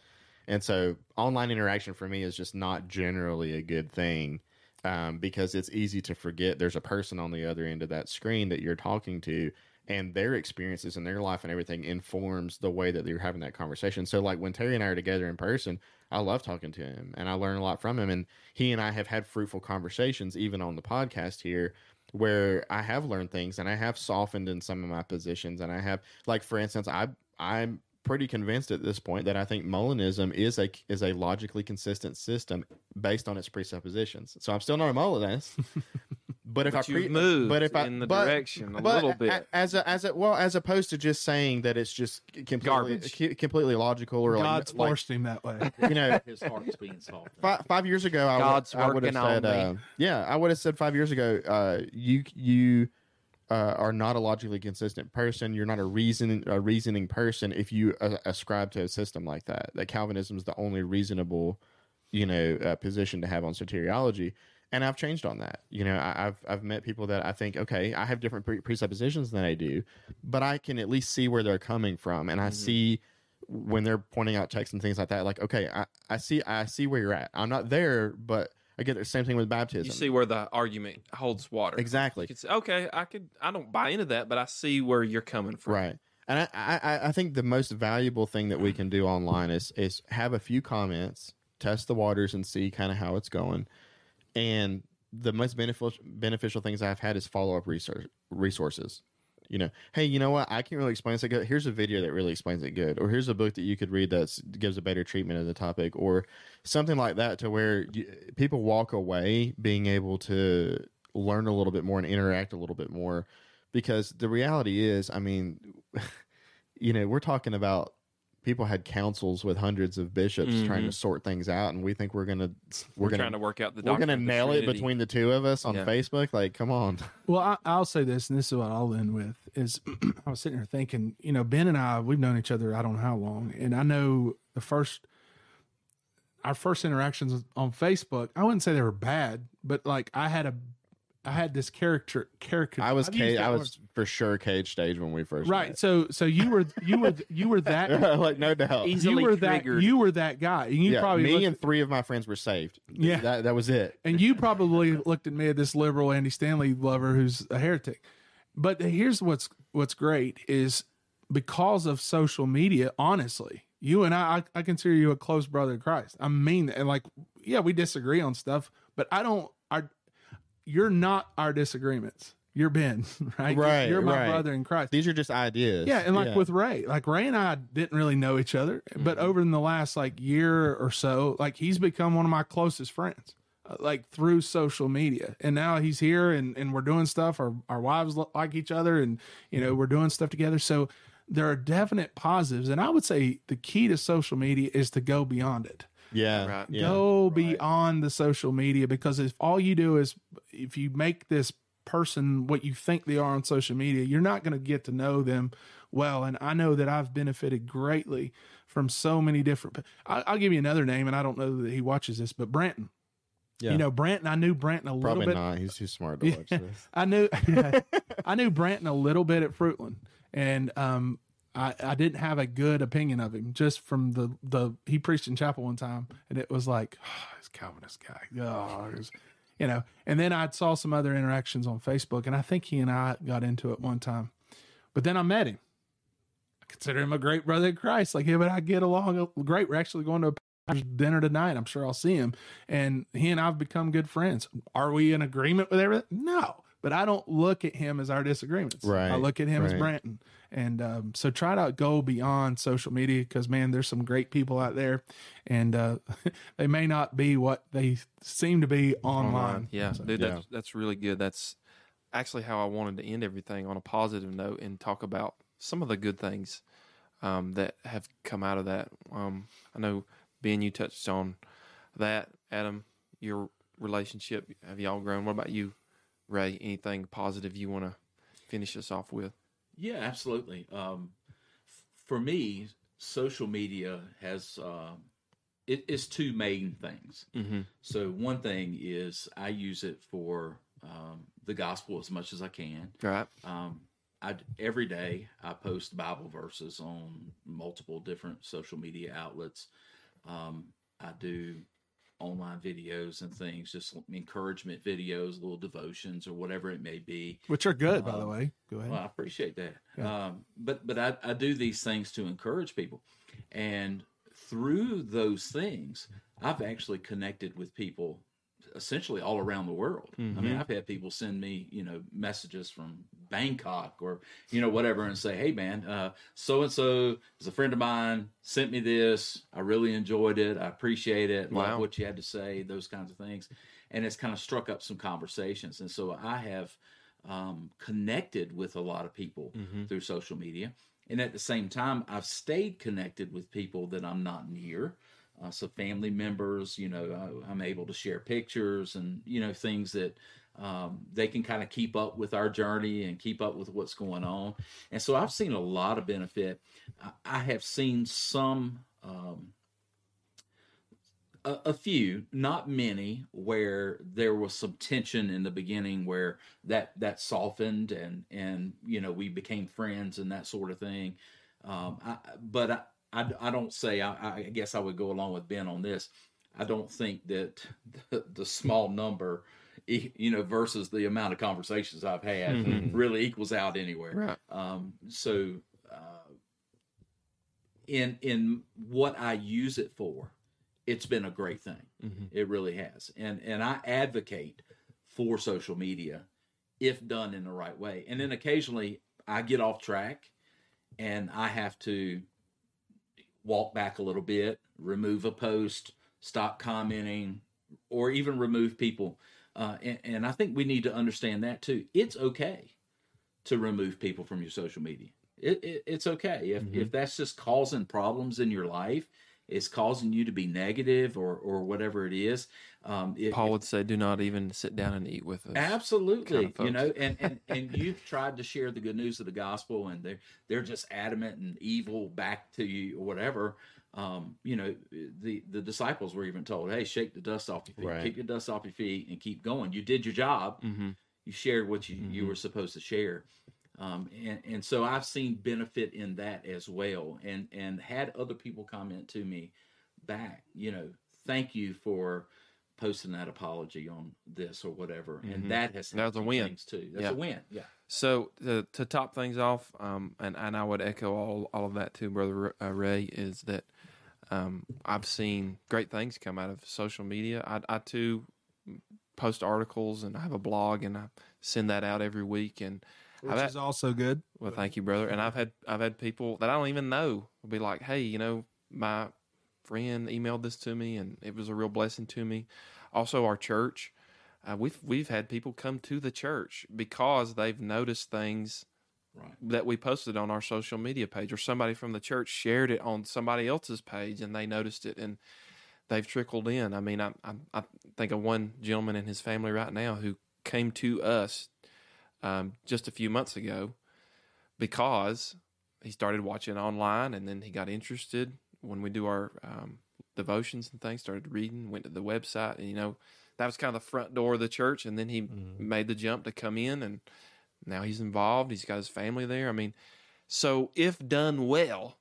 And so online interaction for me is just not generally a good thing um, because it's easy to forget there's a person on the other end of that screen that you're talking to and their experiences and their life and everything informs the way that you're having that conversation. So like when Terry and I are together in person, I love talking to him and I learn a lot from him and he and I have had fruitful conversations even on the podcast here where I have learned things and I have softened in some of my positions and I have like for instance I I'm pretty convinced at this point that I think Molinism is a is a logically consistent system based on its presuppositions. So I'm still not a Molinist. *laughs* But if But I pre- you've but if I, in the but- direction a but little bit. as a, as a, well as opposed to just saying that it's just completely Garbage. completely logical or God's like, like forced him that way. *laughs* you know His heart's being softened. five, five years ago, I God's would, I would have said, uh, yeah, I would have said five years ago, uh, you you uh, are not a logically consistent person. You're not a reason a reasoning person if you uh, ascribe to a system like that. That Calvinism is the only reasonable, you know, uh, position to have on soteriology. And I've changed on that. You know, I, I've I've met people that I think, okay, I have different pre- presuppositions than I do, but I can at least see where they're coming from, and I mm-hmm. see when they're pointing out texts and things like that. Like, okay, I, I see I see where you're at. I'm not there, but I get the same thing with baptism. you see where the argument holds water. exactly say, okay, I could. I don't buy into that, but I see where you're coming from. right. And I, I I- I think the most valuable thing that we mm-hmm. can do online is is have a few comments, test the waters, and see kind of how it's going. And the most beneficial beneficial things I've had is follow up research resources. You know, hey, you know what? I can't really explain this. Here's a video that really explains it good, or here's a book that you could read that gives a better treatment of the topic, or something like that, to where you, people walk away being able to learn a little bit more and interact a little bit more because the reality is, I mean, *laughs* you know, we're talking about people had councils with hundreds of bishops trying to mm-hmm. sort things out, and we think we're gonna we're, We're gonna trying to work out the we're gonna of the nail it between the two of us on Yeah. Facebook. Like, come on. Well, I, I'll say this, and this is what I'll end with: is *clears throat* I was sitting here thinking, you know, Ben and I, we've known each other I don't know how long, and I know the first, our first interactions on Facebook. I wouldn't say they were bad, but like I had a, I had this character character. I was I've cage, I word. was for sure cage stage when we first right. So, so you were you were you were *laughs* that like no doubt. you Easily were that triggered. you were that guy, and you yeah, probably me looked- and three of my friends were saved. Yeah. that that was it. And you probably looked at me, as this liberal Andy Stanley lover who's a heretic. But here's what's what's great is because of social media, honestly, you and I, I, I consider you a close brother of Christ. I mean. And like, yeah, we disagree on stuff, but I don't our you're not our disagreements. You're Ben, *laughs* right? You're- Right, You're, my right. brother in Christ. These are just ideas. Yeah, and like with Ray, like Ray and I didn't really know each other, but over in the last like year or so, like he's become one of my closest friends, uh, like through social media. And now he's here, and and we're doing stuff. Our our wives like each other, and you know we're doing stuff together. So there are definite positives, and I would say the key to social media is to go beyond it yeah, Right. yeah. go beyond the social media because if all you do is if you make this person what you think they are on social media you're not going to get to know them well and i know that i've benefited greatly from so many different I, i'll give you another name and i don't know that he watches this but Brandon Yeah. you know Brandon i knew Brandon a Probably little bit Probably not. He's too smart to watch this. *laughs* I knew *laughs* *laughs* I knew Brandon a little bit at Fruitland, and um, I, I didn't have a good opinion of him just from the the he preached in chapel one time, and it was like oh, *sighs* this Calvinist guy, oh, you know. And then I saw some other interactions on Facebook, and I think he and I got into it one time, but then I met him. I consider him a great brother in Christ. Like him and I get along great. We're actually going to a dinner tonight. I'm sure I'll see him. And he and I've become good friends. Are we in agreement with everything? No. But I don't look at him as our disagreements. Right. I look at him as right. Brandon. And um, so try to go beyond social media because, man, there's some great people out there. And uh, *laughs* they may not be what they seem to be online. Yeah, dude, Yeah. that's that's really good. That's actually how I wanted to end everything on a positive note and talk about some of the good things um, that have come out of that. Um, I know Ben, you touched on that. Adam, your relationship have y'all grown? What about you, Ray? Anything positive you want to finish us off with? Yeah, absolutely. Um, f- for me, social media has um, it is two main things. Mm-hmm. So one thing is I use it for um, the gospel as much as I can. Right. Um, I every day I post Bible verses on multiple different social media outlets. Um, I do online videos and things, just encouragement videos, little devotions or whatever it may be. Which are good, by the Um, way. Go ahead. Well, I appreciate that. Yeah. Um, but but I, I do these things to encourage people, and through those things, I've actually connected with people essentially all around the world. I mean, mm-hmm. I've had people send me you know messages from Bangkok or you know whatever, and say, "Hey man, so and so is a friend of mine. Sent me this. I really enjoyed it. I appreciate it. Love Wow. what you had to say. Those kinds of things." And it's kind of struck up some conversations, and so I have um, connected with a lot of people mm-hmm. through social media. And at the same time, I've stayed connected with people that I'm not near. Uh, so family members, you know, I, I'm able to share pictures and, you know, things that um, they can kind of keep up with our journey and keep up with what's going on. And so I've seen a lot of benefit. I, have seen some um, a, a few, not many, where there was some tension in the beginning, where that that softened and and you know we became friends and that sort of thing. Um, I, but I, I I don't say I, I guess I would go along with Ben on this. I don't think that the, the small number, e- you know, versus the amount of conversations I've had, really equals out anywhere. Right. Um, so, uh, in in what I use it for, it's been a great thing. It really has, and and I advocate for social media if done in the right way. And then occasionally I get off track, and I have to walk back a little bit, remove a post, stop commenting, or even remove people Uh, and, and I think we need to understand that too. It's okay to remove people from your social media. It, it, it's okay if, if that's just causing problems in your life, it's causing you to be negative or or whatever it is. Um, it- Paul would say, "Do not even sit down and eat with us." Absolutely, kind of you know, and, and and you've tried to share the good news of the gospel, and they're they're just adamant and evil back to you or whatever. Um, you know, the the disciples were even told, "Hey, shake the dust off your feet, Right. keep the dust off your feet, and keep going. You did your job. hmm You shared what you you were supposed to share." Um, and, and so I've seen benefit in that as well, and and had other people comment to me back, you know, thank you for posting that apology on this or whatever, and that has Mm-hmm. Was a win. things too. That's Yeah. a win. Yeah. So to, to top things off, um, and and I would echo all all of that too, brother uh, Ray, is that um, I've seen great things come out of social media. I, I too post articles and I have a blog and I send that out every week. And which I've had- is also good. well, thank you, brother. And I've had I've had people that I don't even know will be like, "Hey, you know, my friend emailed this to me, and it was a real blessing to me." Also, our church, uh, we've we've had people come to the church because they've noticed things Right. that we posted on our social media page, or somebody from the church shared it on somebody else's page, and they noticed it, and they've trickled in. I mean, I I, I think of one gentleman and his family right now who came to us um, just a few months ago because he started watching online and then he got interested when we do our um, devotions and things started reading went to the website and you know that was kind of the front door of the church and then he made the jump to come in and now he's involved. He's got his family there. I mean so if done well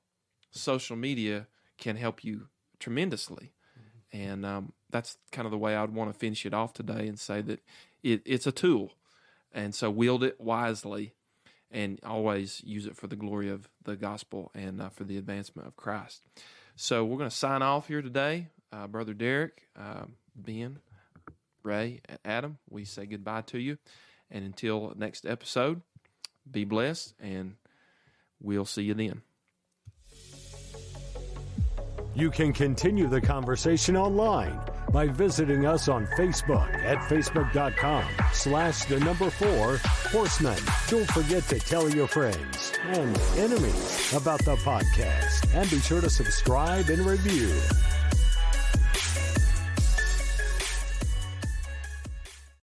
social media can help you tremendously. And um, that's kind of the way i'd want to finish it off today and say that it, it's a tool and so wield it wisely and always use it for the glory of the gospel and uh, for the advancement of Christ. So we're going to sign off here today. Uh, Brother Derek, uh, Ben, Ray, Adam, we say goodbye to you. And until next episode, be blessed, and we'll see you then. You can continue the conversation online by visiting us on Facebook at facebook.com slash the number four horsemen. Don't forget to tell your friends and enemies about the podcast and be sure to subscribe and review.